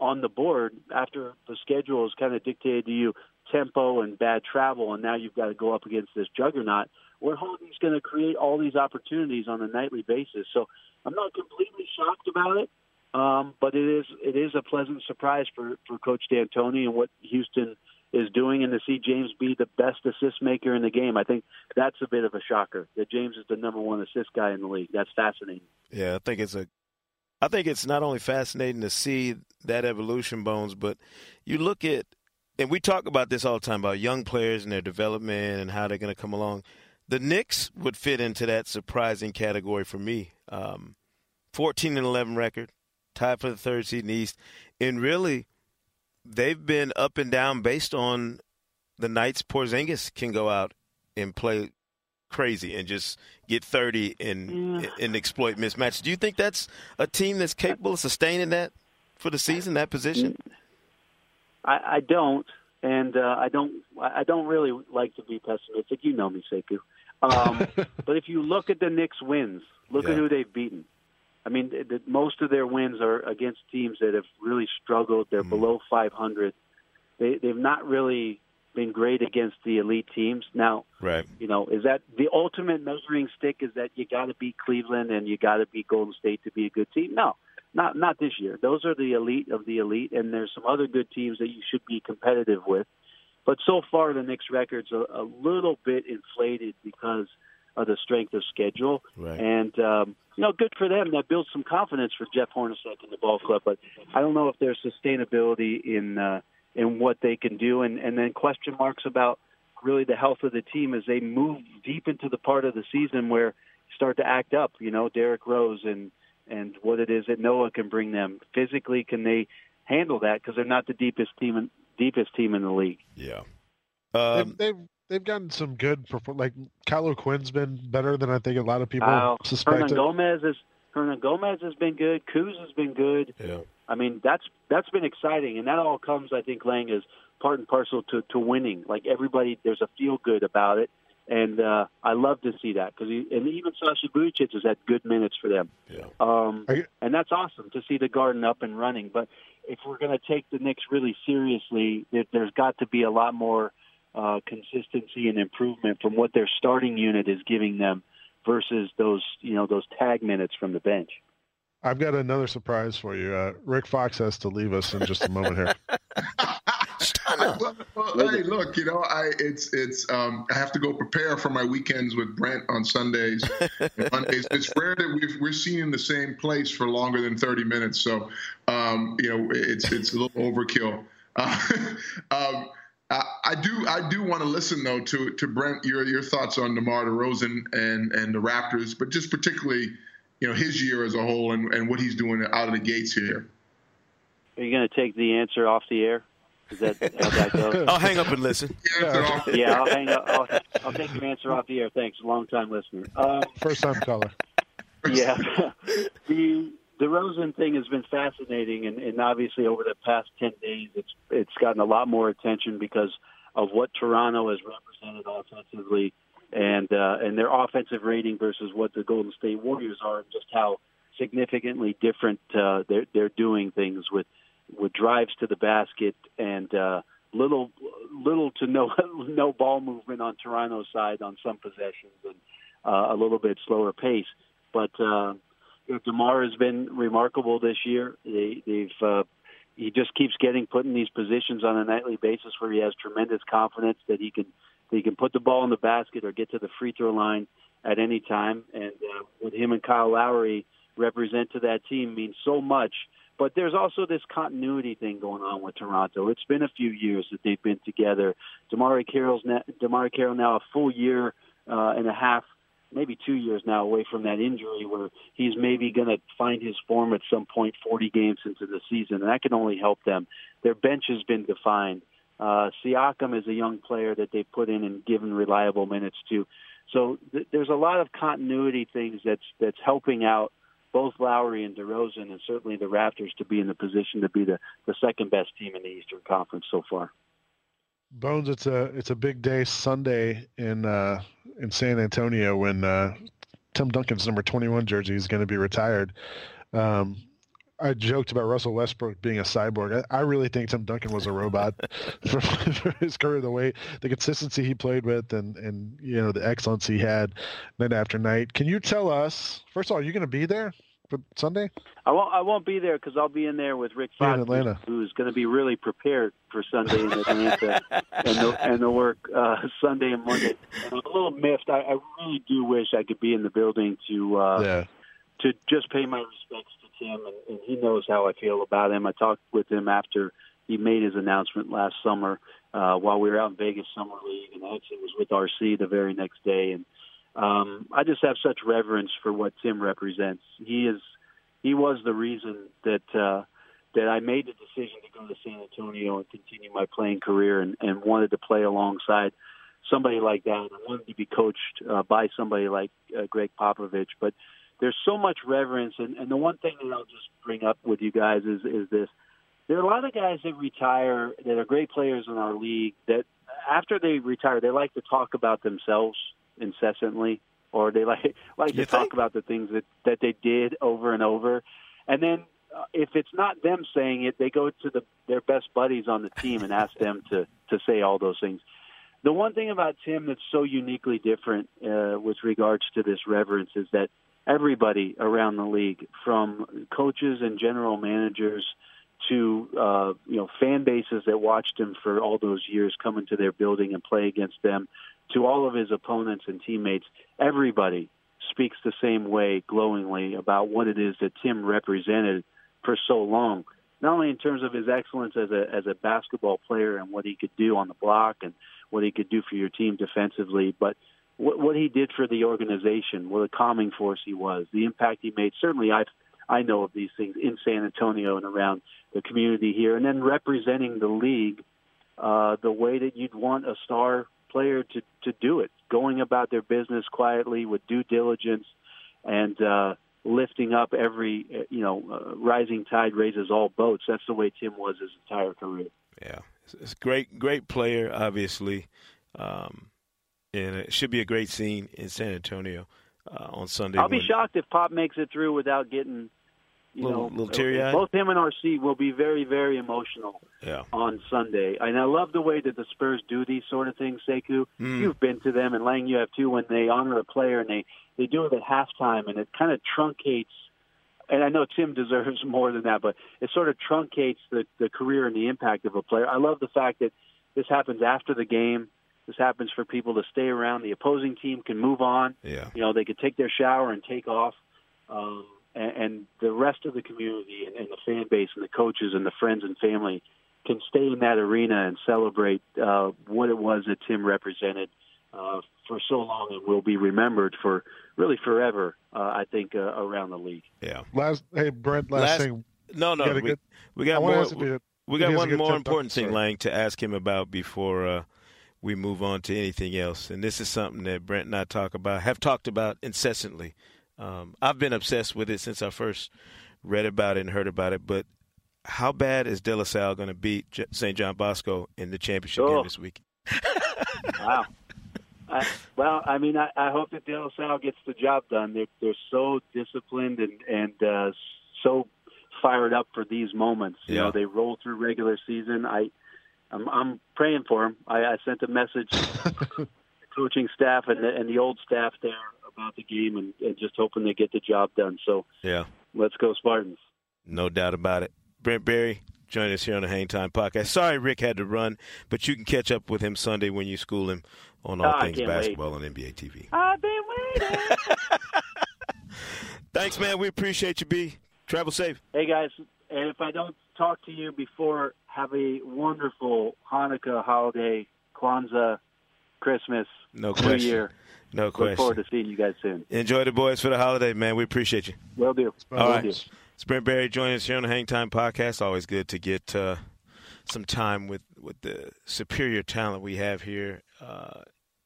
[SPEAKER 6] on the board after the schedule is kind of dictated to you tempo and bad travel, and now you've got to go up against this juggernaut. Where Holmgren's going to create all these opportunities on a nightly basis. So I'm not completely shocked about it, um, but it is it is a pleasant surprise for for Coach D'Antoni and what Houston is doing, and to see James be the best assist maker in the game. I think that's a bit of a shocker that James is the number one assist guy in the league. That's fascinating.
[SPEAKER 1] Yeah, I think it's a I think it's not only fascinating to see that evolution, Bones, but you look at, and we talk about this all the time about young players and their development and how they're going to come along. The Knicks would fit into that surprising category for me. Um, 14 and 11 record, tied for the third seed in the East, and really, they've been up and down based on the nights Porzingis can go out and play crazy and just get 30 and yeah. and exploit mismatches. Do you think that's a team that's capable of sustaining that for the season, that position?
[SPEAKER 6] I, I don't, and uh, I don't. I don't really like to be pessimistic. You know me, Sekou. Um, but if you look at the Knicks' wins, look yeah. at who they've beaten. I mean, the, most of their wins are against teams that have really struggled. They're mm. below 500. They, they've not really been great against the elite teams. Now,
[SPEAKER 1] right.
[SPEAKER 6] you know, is that the ultimate measuring stick? Is that you got to beat Cleveland and you got to beat Golden State to be a good team? No, not not this year. Those are the elite of the elite, and there's some other good teams that you should be competitive with. But so far, the Knicks' record's a, a little bit inflated because of the strength of schedule,
[SPEAKER 1] right.
[SPEAKER 6] and um, you know, good for them. That builds some confidence for Jeff Hornacek and the ball club. But I don't know if there's sustainability in. Uh, and what they can do, and, and then question marks about really the health of the team as they move deep into the part of the season where you start to act up. You know, Derrick Rose and and what it is that Noah can bring them physically. Can they handle that? Because they're not the deepest team, in, deepest team in the league.
[SPEAKER 1] Yeah,
[SPEAKER 2] um, they've, they've they've gotten some good. Like Kyle Quinn's been better than I think a lot of people uh, suspected.
[SPEAKER 6] Hernangomez is Hernangomez has been good. Kuz has been good.
[SPEAKER 1] Yeah.
[SPEAKER 6] I mean, that's that's been exciting, and that all comes, I think, Lang is part and parcel to to winning. Like everybody, there's a feel good about it, and uh, I love to see that because and even Sasha Vujacic has had good minutes for them.
[SPEAKER 1] Yeah.
[SPEAKER 6] Um, and that's awesome to see the Garden up and running. But if we're going to take the Knicks really seriously, there's got to be a lot more uh, consistency and improvement from what their starting unit is giving them versus those you know those tag minutes from the bench.
[SPEAKER 2] I've got another surprise for you. Uh, Rick Fox has to leave us in just a moment here.
[SPEAKER 5] well, well, hey, look, you know, I it's it's um, I have to go prepare for my weekends with Brent on Sundays and Mondays. It's rare that we we're seen in the same place for longer than thirty minutes, so um, you know, it's it's a little overkill. Uh, um, I do I do want to listen though to to Brent your your thoughts on DeMar DeRozan and and the Raptors, but just particularly you know his year as a whole and, and what he's doing out of the gates here.
[SPEAKER 6] Are you going to take the answer off the air? Is that how that goes?
[SPEAKER 1] I'll hang up and listen.
[SPEAKER 6] yeah, I'll hang up. I'll, I'll, take your answer off the air. Thanks, long time listener. Um,
[SPEAKER 2] First time caller.
[SPEAKER 6] Yeah, the DeRozan thing has been fascinating, and, and obviously over the past ten days, it's it's gotten a lot more attention because of what Toronto has represented offensively, and uh, and their offensive rating versus what the Golden State Warriors are, and just how significantly different uh, they're they're doing things with with drives to the basket and uh, little little to no no ball movement on Toronto's side on some possessions and uh, a little bit slower pace. But uh, DeMar has been remarkable this year. They, they've uh, he just keeps getting put in these positions on a nightly basis where he has tremendous confidence that he can that he can put the ball in the basket or get to the free throw line at any time. And uh, with him and Kyle Lowry represent to that team means so much. But there's also this continuity thing going on with Toronto. It's been a few years that they've been together. DeMarre Carroll's na- DeMarre Carroll now a full year uh, and a half maybe two years now away from that injury where he's maybe going to find his form at some point 40 games into the season, and that can only help them. Their bench has been defined. Uh, Siakam is a young player that they put in and given reliable minutes to. So th- there's a lot of continuity things that's that's helping out both Lowry and DeRozan, and certainly the Raptors to be in the position to be the, the second best team in the Eastern Conference so far.
[SPEAKER 2] Bones, it's a it's a big day Sunday in uh, in San Antonio when uh, Tim Duncan's number 21 jersey is going to be retired. Um, I joked about Russell Westbrook being a cyborg. I, I really think Tim Duncan was a robot for, for, his career, the way the consistency he played with, and and you know the excellence he had night after night. Can you tell us first of all, are you going to be there? For Sunday?
[SPEAKER 6] I won't. I won't be there because I'll be in there with Rick Fox,
[SPEAKER 2] Atlanta.
[SPEAKER 6] who's going to be really prepared for Sunday in Atlanta and the and the work uh, Sunday and Monday. I'm a little miffed. I, I really do wish I could be in the building to uh,
[SPEAKER 2] yeah.
[SPEAKER 6] to just pay my respects to Tim, and, and he knows how I feel about him. I talked with him after he made his announcement last summer uh, while we were out in Vegas Summer League, and I actually was with RC the very next day and um, I just have such reverence for what Tim represents. He is he was the reason that uh, that I made the decision to go to San Antonio and continue my playing career and, and wanted to play alongside somebody like that. I wanted to be coached uh, by somebody like uh, Gregg Popovich. But there's so much reverence, and, and the one thing that I'll just bring up with you guys is is this: there are a lot of guys that retire that are great players in our league that after they retire, they like to talk about themselves incessantly, or they like like
[SPEAKER 1] You
[SPEAKER 6] to talk about the things that that they did over and over, and then uh, if it's not them saying it, they go to the their best buddies on the team and ask them to to say all those things. The one thing about Tim that's so uniquely different uh, with regards to this reverence is that everybody around the league, from coaches and general managers to uh, you know fan bases that watched him for all those years come into their building and play against them, to all of his opponents and teammates, everybody speaks the same way glowingly about what it is that Tim represented for so long. Not only in terms of his excellence as a as a basketball player and what he could do on the block and what he could do for your team defensively, but what, what he did for the organization, what a calming force he was, the impact he made. Certainly, I I know of these things in San Antonio and around the community here, and then representing the league uh, the way that you'd want a star player to to do it, going about their business quietly with due diligence, and uh, lifting up every you know uh, rising tide raises all boats. That's the way Tim was his entire career.
[SPEAKER 1] Yeah, it's, it's a great, great player, obviously, um, and it should be a great scene in San Antonio uh, on Sunday.
[SPEAKER 6] I'll be
[SPEAKER 1] when-
[SPEAKER 6] shocked if Pop makes it through without getting. You
[SPEAKER 1] Little-
[SPEAKER 6] know,
[SPEAKER 1] little teary-eyed?
[SPEAKER 6] both him and RC will be very, very emotional
[SPEAKER 1] Yeah,
[SPEAKER 6] on Sunday. And I love the way that the Spurs do these sort of things, Sekou.
[SPEAKER 1] Mm.
[SPEAKER 6] You've been to them, and Lang, you have too, when they honor a player and they, they do it at halftime, and it kind of truncates. And I know Tim deserves more than that, but it sort of truncates the, the career and the impact of a player. I love the fact that this happens after the game. This happens for people to stay around. The opposing team can move on.
[SPEAKER 1] yeah,
[SPEAKER 6] You know, they could take their shower and take off. Um, and, and the rest of the community and, and the fan base and the coaches and the friends and family can stay in that arena and celebrate uh, what it was that Tim represented uh, for so long and will be remembered for really forever, uh, I think, uh, around the league.
[SPEAKER 1] yeah.
[SPEAKER 2] Last, hey Brent, last,
[SPEAKER 1] Last-
[SPEAKER 2] thing.
[SPEAKER 1] No, no, we,
[SPEAKER 2] good-
[SPEAKER 1] we got
[SPEAKER 2] want
[SPEAKER 1] more.
[SPEAKER 2] ask
[SPEAKER 1] We got one more important thing,
[SPEAKER 2] Sorry.
[SPEAKER 1] Lang, to ask him about before uh, we move on to anything else. And this is something that Brent and I talk about, have talked about incessantly. Um, I've been obsessed with it since I first read about it and heard about it, but how bad is De La Salle going to beat St. John Bosco in the championship oh. game this week?
[SPEAKER 6] wow. I, well, I mean, I, I hope that De La Salle gets the job done. They're they're so disciplined and and uh, so fired up for these moments. You yeah. know, they roll through regular season. I I'm, I'm praying for them. I, I sent a message to coaching staff and the, and the old staff there about the game and, and just hoping they get the job done. So
[SPEAKER 1] yeah,
[SPEAKER 6] let's go Spartans.
[SPEAKER 1] No doubt about it. Brent Barry joining us here on the Hang Time podcast. Sorry, Rick had to run, but you can catch up with him Sunday when you school him on all oh, things basketball wait. on NBA TV.
[SPEAKER 6] I've been waiting.
[SPEAKER 1] Thanks, man. We appreciate you, B. Travel safe.
[SPEAKER 6] Hey, guys. And if I don't talk to you before, have a wonderful Hanukkah holiday, Kwanzaa, Christmas,
[SPEAKER 1] no
[SPEAKER 6] New question. Year.
[SPEAKER 1] No question.
[SPEAKER 6] Look forward to seeing you guys soon.
[SPEAKER 1] Enjoy the boys for the holiday, man. We appreciate you.
[SPEAKER 6] Will do.
[SPEAKER 1] All
[SPEAKER 6] Will
[SPEAKER 1] right. Do. Brent Barry joining us here on the Hang Time podcast. Always good to get uh, some time with, with the superior talent we have here uh,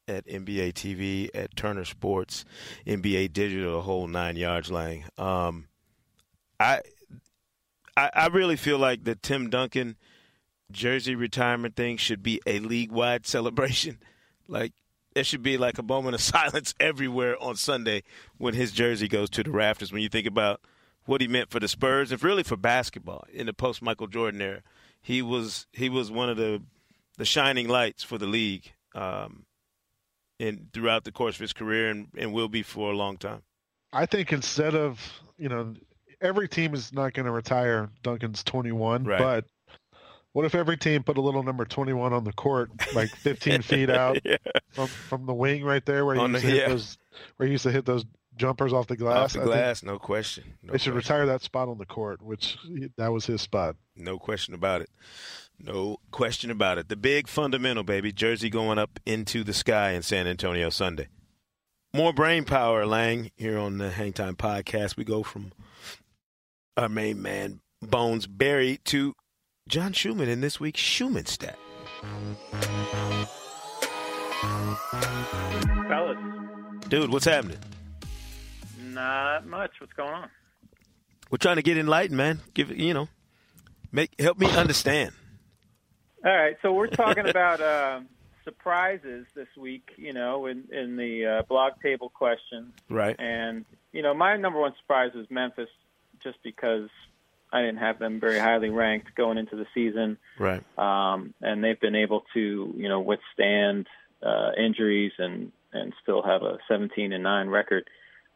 [SPEAKER 1] at NBA TV, at Turner Sports, NBA Digital, the whole nine yards line. Um, I, I I really feel like the Tim Duncan jersey retirement thing should be a league wide celebration. Like there should be like a moment of silence everywhere on Sunday when his jersey goes to the rafters. When you think about what he meant for the Spurs and really for basketball in the post Michael Jordan era. He was he was one of the the shining lights for the league um, in throughout the course of his career and, and will be for a long time.
[SPEAKER 2] I think instead of you know every team is not going to retire Duncan's 21, right. but what if every team put a little number 21 on the court, like 15 feet out yeah. from, from the wing right there where you, used the, yeah. those, where you used to hit those jumpers off the glass.
[SPEAKER 1] Off the glass, no question. No
[SPEAKER 2] they should question. retire that spot on the court, which that was his spot.
[SPEAKER 1] No question about it. No question about it. The big fundamental, baby. Jersey going up into the sky in San Antonio Sunday. More brain power, Lang, here on the Hang Time podcast. We go from our main man, Bones Barry, to John Schuhmann in this week's Schuhmann Stat.
[SPEAKER 7] Fellas.
[SPEAKER 1] Dude, what's happening?
[SPEAKER 7] Not much. What's going on?
[SPEAKER 1] We're trying to get enlightened, man. Give you know, make help me understand.
[SPEAKER 7] All right, so we're talking about uh, surprises this week. You know, in in the uh, blog table questions,
[SPEAKER 1] right?
[SPEAKER 7] And you know, my number one surprise was Memphis, just because I didn't have them very highly ranked going into the season,
[SPEAKER 1] right?
[SPEAKER 7] Um, and they've been able to you know withstand uh, injuries and and still have a 17 and nine record.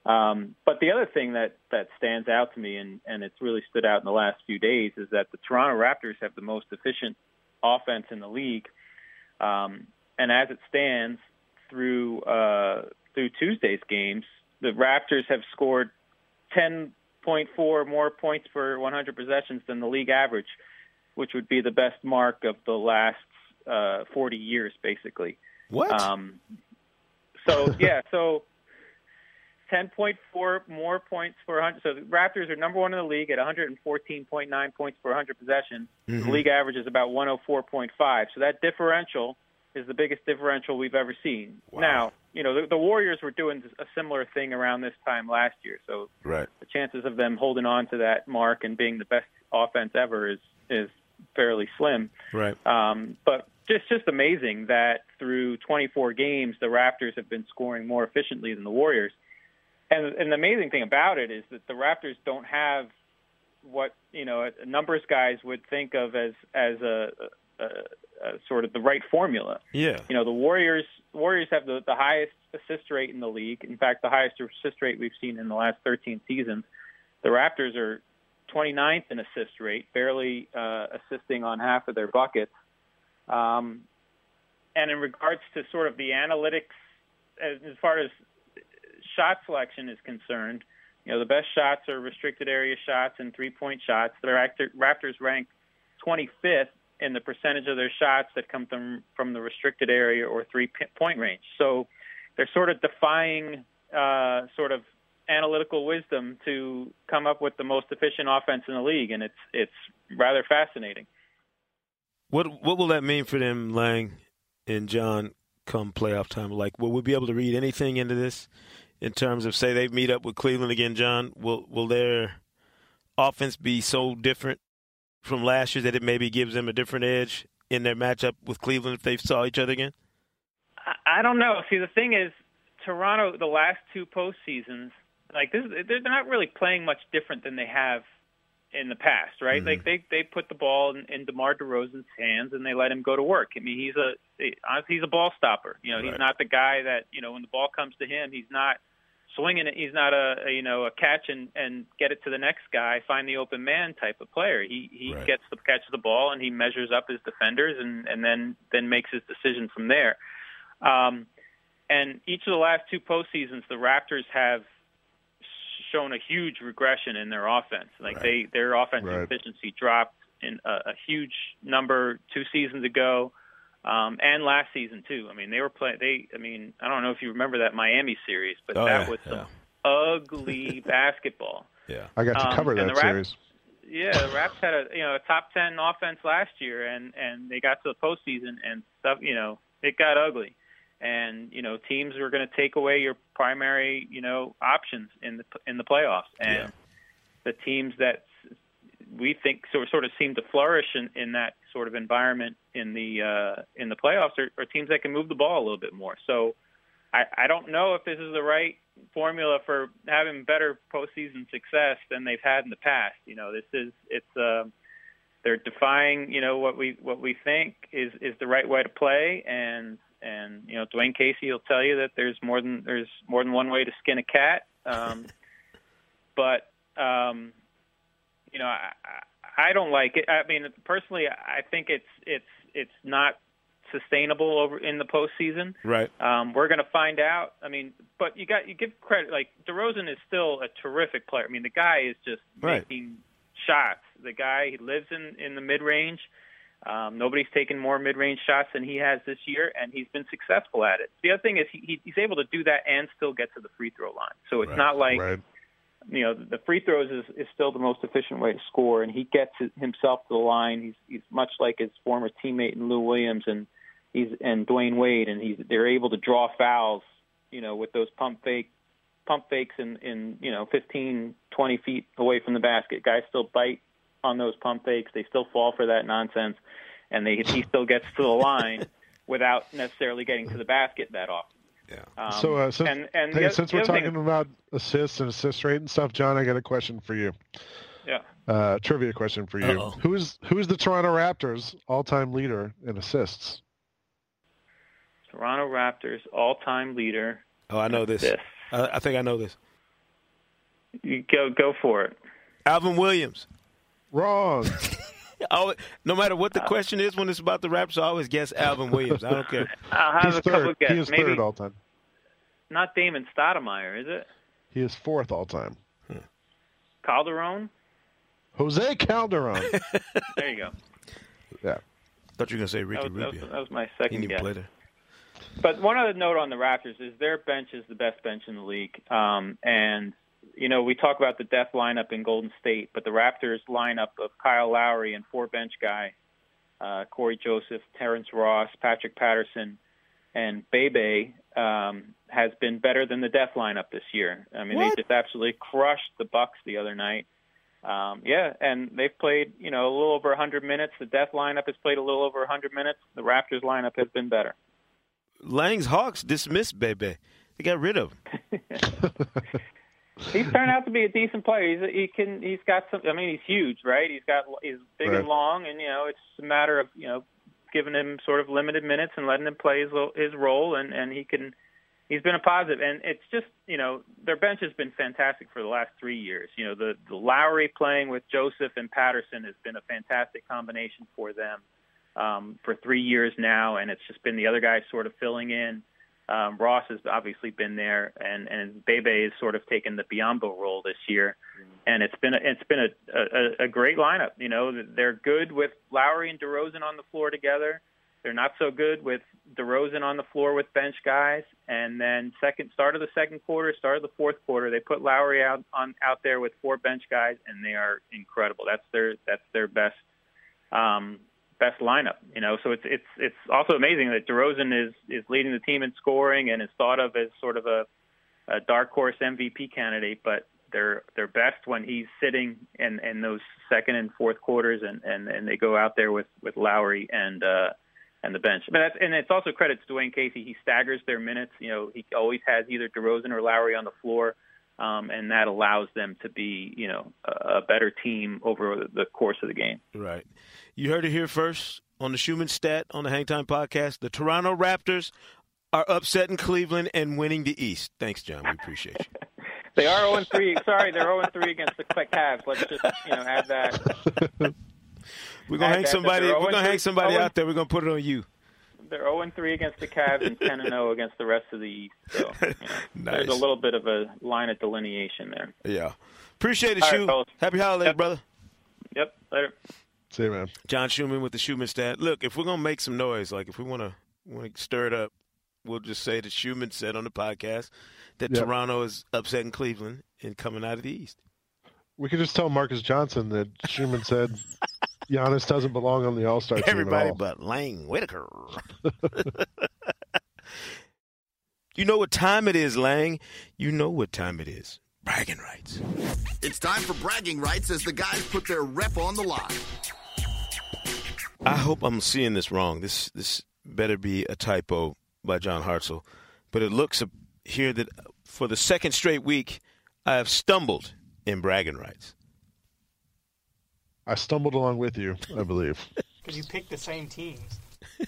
[SPEAKER 7] Um, but the other thing that, that stands out to me, and, and it's really stood out in the last few days, is that the Toronto Raptors have the most efficient offense in the league. Um, and as it stands through uh, through Tuesday's games, the Raptors have scored 10.4 more points per 100 possessions than the league average, which would be the best mark of the last uh, 40 years, basically.
[SPEAKER 1] What?
[SPEAKER 7] Um, so yeah, so 10.4 more points per 100. So the Raptors are number one in the league at 114.9 points per 100 possessions. Mm-hmm. The league average is about 104.5. So that differential is the biggest differential we've ever seen.
[SPEAKER 1] Wow.
[SPEAKER 7] Now, you know, the, the Warriors were doing a similar thing around this time last year. So
[SPEAKER 1] right.
[SPEAKER 7] the chances of them holding on to that mark and being the best offense ever is is fairly slim.
[SPEAKER 1] Right.
[SPEAKER 7] Um, but just just amazing that through 24 games, the Raptors have been scoring more efficiently than the Warriors. And, and the amazing thing about it is that the Raptors don't have what you know numbers guys would think of as as a, a, a sort of the right formula.
[SPEAKER 1] Yeah.
[SPEAKER 7] You know, the Warriors Warriors have the, the highest assist rate in the league. In fact, the highest assist rate we've seen in the last 13 seasons. The Raptors are 29th in assist rate, barely uh, assisting on half of their buckets. Um, and in regards to sort of the analytics, as, as far as shot selection is concerned, you know, the best shots are restricted area shots and three point shots. The Raptors rank 25th in the percentage of their shots that come from, from the restricted area or three point range. So they're sort of defying uh, sort of analytical wisdom to come up with the most efficient offense in the league, and it's it's rather fascinating.
[SPEAKER 1] What what will that mean for them, Lang and John, come playoff time? Like, will we be able to read anything into this? in terms of say they meet up with Cleveland again, John? Will will their offense be so different from last year that it maybe gives them a different edge in their matchup with Cleveland if they saw each other again?
[SPEAKER 7] I don't know. See, the thing is, Toronto, the last two postseasons, like this, they're not really playing much different than they have in the past, right? Mm-hmm. Like they they put the ball in, in DeMar DeRozan's hands and they let him go to work. I mean, he's a he's a ball stopper. You know, right. he's not the guy that you know when the ball comes to him, he's not swinging it. He's not a, a you know a catch and and get it to the next guy, find the open man type of player. He he right. gets the catch the ball and he measures up his defenders and and then then makes his decision from there. Um, and each of the last two postseasons, the Raptors have shown a huge regression in their offense. Like right. they their offensive right. efficiency dropped in a, a huge number two seasons ago. Um, and last season too. I mean, they were playing. They, I mean, I don't know if you remember that Miami series, but oh, that yeah, was some yeah. ugly basketball.
[SPEAKER 2] Yeah, I got to um, cover that
[SPEAKER 7] Raps,
[SPEAKER 2] series.
[SPEAKER 7] Yeah, the Raps had a you know a top ten offense last year, and and they got to the postseason, and stuff. You know, it got ugly and you know teams were going to take away your primary you know options in the in the playoffs and yeah. the teams that we think sort sort of seem to flourish in, in that sort of environment in the uh, in the playoffs are, are teams that can move the ball a little bit more. So I, I don't know if this is the right formula for having better postseason success than they've had in the past. You know, this is it's uh, they're defying you know what we what we think is is the right way to play, and and you know Dwane Casey will tell you that there's more than there's more than one way to skin a cat. Um, but um, you know, I, I don't like it. I mean, personally, I think it's it's it's not sustainable over in the postseason.
[SPEAKER 1] Right.
[SPEAKER 7] Um, we're going to find out. I mean, but you got you give credit. Like DeRozan is still a terrific player. I mean, the guy is just right. making shots. The guy he lives in in the mid range. Um, nobody's taken more mid-range shots than he has this year, and he's been successful at it. The other thing is he, he's able to do that and still get to the free throw line. So it's right, not like right. You know the free throws is, is still the most efficient way to score, and he gets himself to the line. He's he's much like his former teammate in Lou Williams and he's and Dwyane Wade, and he's they're able to draw fouls, you know, with those pump fake pump fakes in in you know 15, 20 feet away from the basket. Guys still bite on those pump fakes. They still fall for that nonsense, and they he still gets to the line without necessarily getting to the basket that often.
[SPEAKER 2] Yeah. Um, so, uh, since, and, and hey, the, since the we're talking about assists and assist rate and stuff, John, I got a question for you.
[SPEAKER 7] Yeah.
[SPEAKER 2] Uh, trivia question for you. Uh-oh. Who's who's the Toronto Raptors all-time leader in assists?
[SPEAKER 7] Toronto Raptors all-time leader.
[SPEAKER 1] Oh, I know this. I, I think I know this.
[SPEAKER 7] You go go for it.
[SPEAKER 1] Alvin Williams.
[SPEAKER 2] Wrong.
[SPEAKER 1] Oh, no matter what the question is when it's about the Raptors, I always guess Alvin Williams. I don't care.
[SPEAKER 7] I'll have
[SPEAKER 2] He's
[SPEAKER 7] a
[SPEAKER 2] third.
[SPEAKER 7] couple guesses.
[SPEAKER 2] He is
[SPEAKER 7] Maybe
[SPEAKER 2] third all time.
[SPEAKER 7] Not Damon Stoudemire, is it?
[SPEAKER 2] He is fourth all time.
[SPEAKER 7] Calderon?
[SPEAKER 2] Jose Calderon.
[SPEAKER 7] There you go.
[SPEAKER 2] yeah.
[SPEAKER 1] thought you were gonna say Ricky
[SPEAKER 7] That was, that was,
[SPEAKER 1] Rubio.
[SPEAKER 7] that was my second
[SPEAKER 1] didn't
[SPEAKER 7] guess.
[SPEAKER 1] play there.
[SPEAKER 7] But one other note on the Raptors is their bench is the best bench in the league. Um, and you know, we talk about the death lineup in Golden State, but the Raptors lineup of Kyle Lowry and four bench guy, uh, Cory Joseph, Terrence Ross, Patrick Patterson, and Bebe um, has been better than the death lineup this year. I mean,
[SPEAKER 1] What?
[SPEAKER 7] they just absolutely crushed the Bucks the other night. Um, yeah, and they've played, you know, a little over 100 minutes. The death lineup has played a little over 100 minutes. The Raptors lineup has been better.
[SPEAKER 1] Lang's Hawks dismissed Bebe. They got rid of him.
[SPEAKER 7] he's turned out to be a decent player. He's he can he's got some. I mean, he's huge, right? He's got he's big
[SPEAKER 2] Right.
[SPEAKER 7] and long, and you know, it's a matter of you know giving him sort of limited minutes and letting him play his his role, and and he can. He's been a positive, and it's just you know their bench has been fantastic for the last three years. You know the the Lowry playing with Joseph and Patterson has been a fantastic combination for them um, for three years now, and it's just been the other guys sort of filling in. Um, Ross has obviously been there, and and Bebe has sort of taken the Biyombo role this year, and it's been a, it's been a, a a great lineup. You know, they're good with Lowry and DeRozan on the floor together. They're not so good with DeRozan on the floor with bench guys, and then second start of the second quarter, start of the fourth quarter, they put Lowry out on out there with four bench guys, and they are incredible. That's their that's their best um, best lineup. You know, so it's it's it's also amazing that DeRozan is is leading the team in scoring and is thought of as sort of a, a dark horse MVP candidate. But they're they're best when he's sitting in in those second and fourth quarters, and and and they go out there with with Lowry and. uh and the bench. But that's, and it's also credit to Dwane Casey. He staggers their minutes. You know, he always has either DeRozan or Lowry on the floor, um, and that allows them to be, you know, a, a better team over the course of the game.
[SPEAKER 1] Right. You heard it here first on the Schuhmann Stat on the Hangtime Podcast. The Toronto Raptors are upsetting Cleveland and winning the East. Thanks, John. We appreciate you.
[SPEAKER 7] they are 0 3. Sorry, they're 0 3 against the Cavs. Let's just you know add that.
[SPEAKER 1] We're gonna hang oh somebody. We're gonna hang somebody out there. We're gonna put it on you.
[SPEAKER 7] They're 0 and 3 against the Cavs and 10 and 0 against the rest of the East. So you know,
[SPEAKER 1] nice.
[SPEAKER 7] there's a little bit of a line of delineation there.
[SPEAKER 1] Yeah, appreciate it, Shu. Right, Happy holidays,
[SPEAKER 7] yep.
[SPEAKER 1] brother.
[SPEAKER 7] Yep. Later.
[SPEAKER 2] See you, man.
[SPEAKER 1] John Schuhmann with the Schuhmann stat. Look, if we're gonna make some noise, like if we wanna want to stir it up, we'll just say that Schuhmann said on the podcast that yep. Toronto is upsetting Cleveland and coming out of the East.
[SPEAKER 2] We could just tell Marques Johnson that Schuhmann said Giannis doesn't belong on the All Star team.
[SPEAKER 1] Everybody but Lang Whitaker. you know what time it is, Lang. You know what time it is. Bragging rights.
[SPEAKER 8] It's time for bragging rights as the guys put their rep on the line.
[SPEAKER 1] I hope I'm seeing this wrong. This this better be a typo by John Hartzell, but it looks here that for the second straight week, I have stumbled in bragging rights.
[SPEAKER 2] I stumbled along with you, I believe.
[SPEAKER 9] Because you picked the same teams.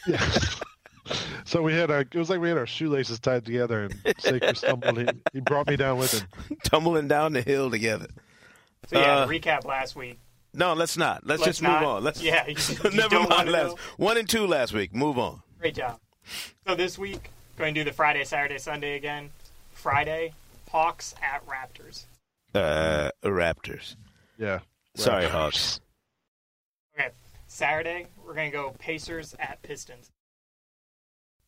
[SPEAKER 2] Yeah. so we had our. It was like we had our shoelaces tied together, and Sekou stumbled. He, he brought me down with him,
[SPEAKER 1] tumbling down the hill together.
[SPEAKER 9] So yeah, uh, recap last week.
[SPEAKER 1] No, let's not. Let's, let's just
[SPEAKER 9] not.
[SPEAKER 1] move on. Let's
[SPEAKER 9] yeah. You, you
[SPEAKER 1] never mind. Last one and two last week. Move on.
[SPEAKER 9] Great job. So this week, going to do the Friday, Saturday, Sunday again. Friday, Hawks at Raptors.
[SPEAKER 1] Uh, Raptors.
[SPEAKER 2] Yeah.
[SPEAKER 1] Sorry, Hawks.
[SPEAKER 9] Okay. Saturday, we're going to go Pacers at Pistons.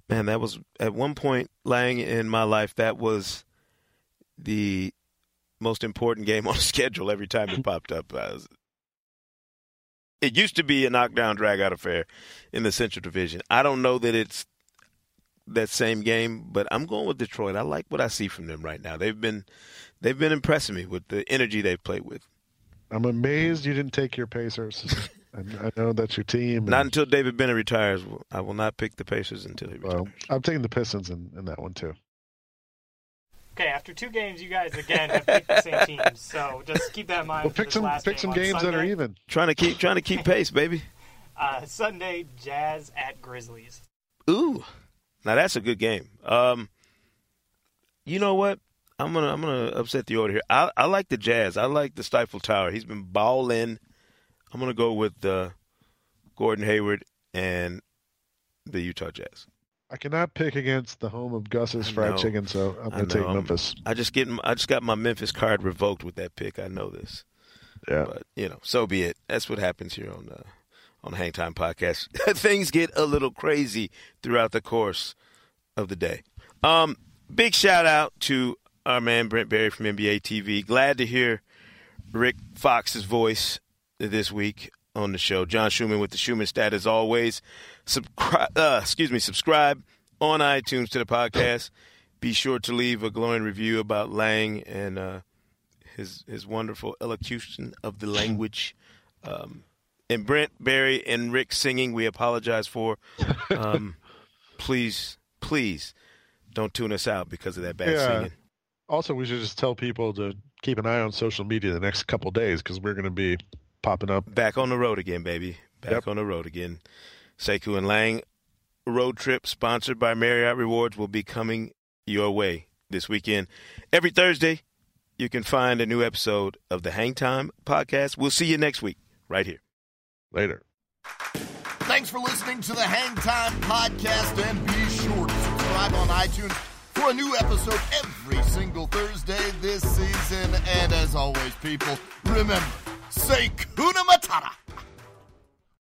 [SPEAKER 1] Man, that was at one point, Lang, in my life, that was the most important game on the schedule every time it popped up. Was, it used to be a knockdown, dragout affair in the Central Division. I don't know that it's that same game, but I'm going with Detroit. I like what I see from them right now. They've been they've been impressing me with the energy they've played with.
[SPEAKER 2] I'm amazed you didn't take your Pacers. I, know that's your team.
[SPEAKER 1] And... Not until David Bennett retires. I will not pick the Pacers until he retires. Well,
[SPEAKER 2] I'm taking the Pistons in, in that one too.
[SPEAKER 9] Okay, after two games, you guys again have picked the same teams, so just keep that in mind.
[SPEAKER 2] Well, pick some pick
[SPEAKER 9] game
[SPEAKER 2] some games
[SPEAKER 9] Sunday.
[SPEAKER 2] that are even.
[SPEAKER 1] Trying to keep trying to keep pace, baby.
[SPEAKER 9] Uh, Sunday, Jazz at Grizzlies.
[SPEAKER 1] Ooh, now that's a good game. Um, you know what? I'm gonna I'm gonna upset the order here. I, I like the Jazz. I like the Stifle Tower. He's been balling. I'm gonna go with uh, Gordon Hayward and the Utah Jazz.
[SPEAKER 2] I cannot pick against the home of Gus's fried chicken, so I'm going to take Memphis.
[SPEAKER 1] I just get I just got my Memphis card revoked with that pick. I know this.
[SPEAKER 2] Yeah,
[SPEAKER 1] but you know, so be it. That's what happens here on the on Hang Time podcast. Things get a little crazy throughout the course of the day. Um, big shout out to our man Brent Barry from NBA TV. Glad to hear Rick Fox's voice this week on the show. John Schuhmann with the Schuhmann Stat as always. Subscribe, uh, excuse me, subscribe on iTunes to the podcast. Be sure to leave a glowing review about Lang and uh, his his wonderful elocution of the language. Um, and Brent, Barry, and Rick singing, we apologize for. Um, please, please don't tune us out because of that bad
[SPEAKER 2] yeah.
[SPEAKER 1] singing.
[SPEAKER 2] Also, we should just tell people to keep an eye on social media the next couple days because we're going to be popping up.
[SPEAKER 1] Back on the road again, baby. Back yep. on the road again. Sekou and Lang road trip sponsored by Marriott Rewards will be coming your way this weekend. Every Thursday, you can find a new episode of the Hang Time podcast. We'll see you next week, right here.
[SPEAKER 2] Later.
[SPEAKER 8] Thanks for listening to the Hang Time podcast, and be sure to subscribe on iTunes for a new episode every single Thursday this season. And as always, people, remember, say Kuna Matata.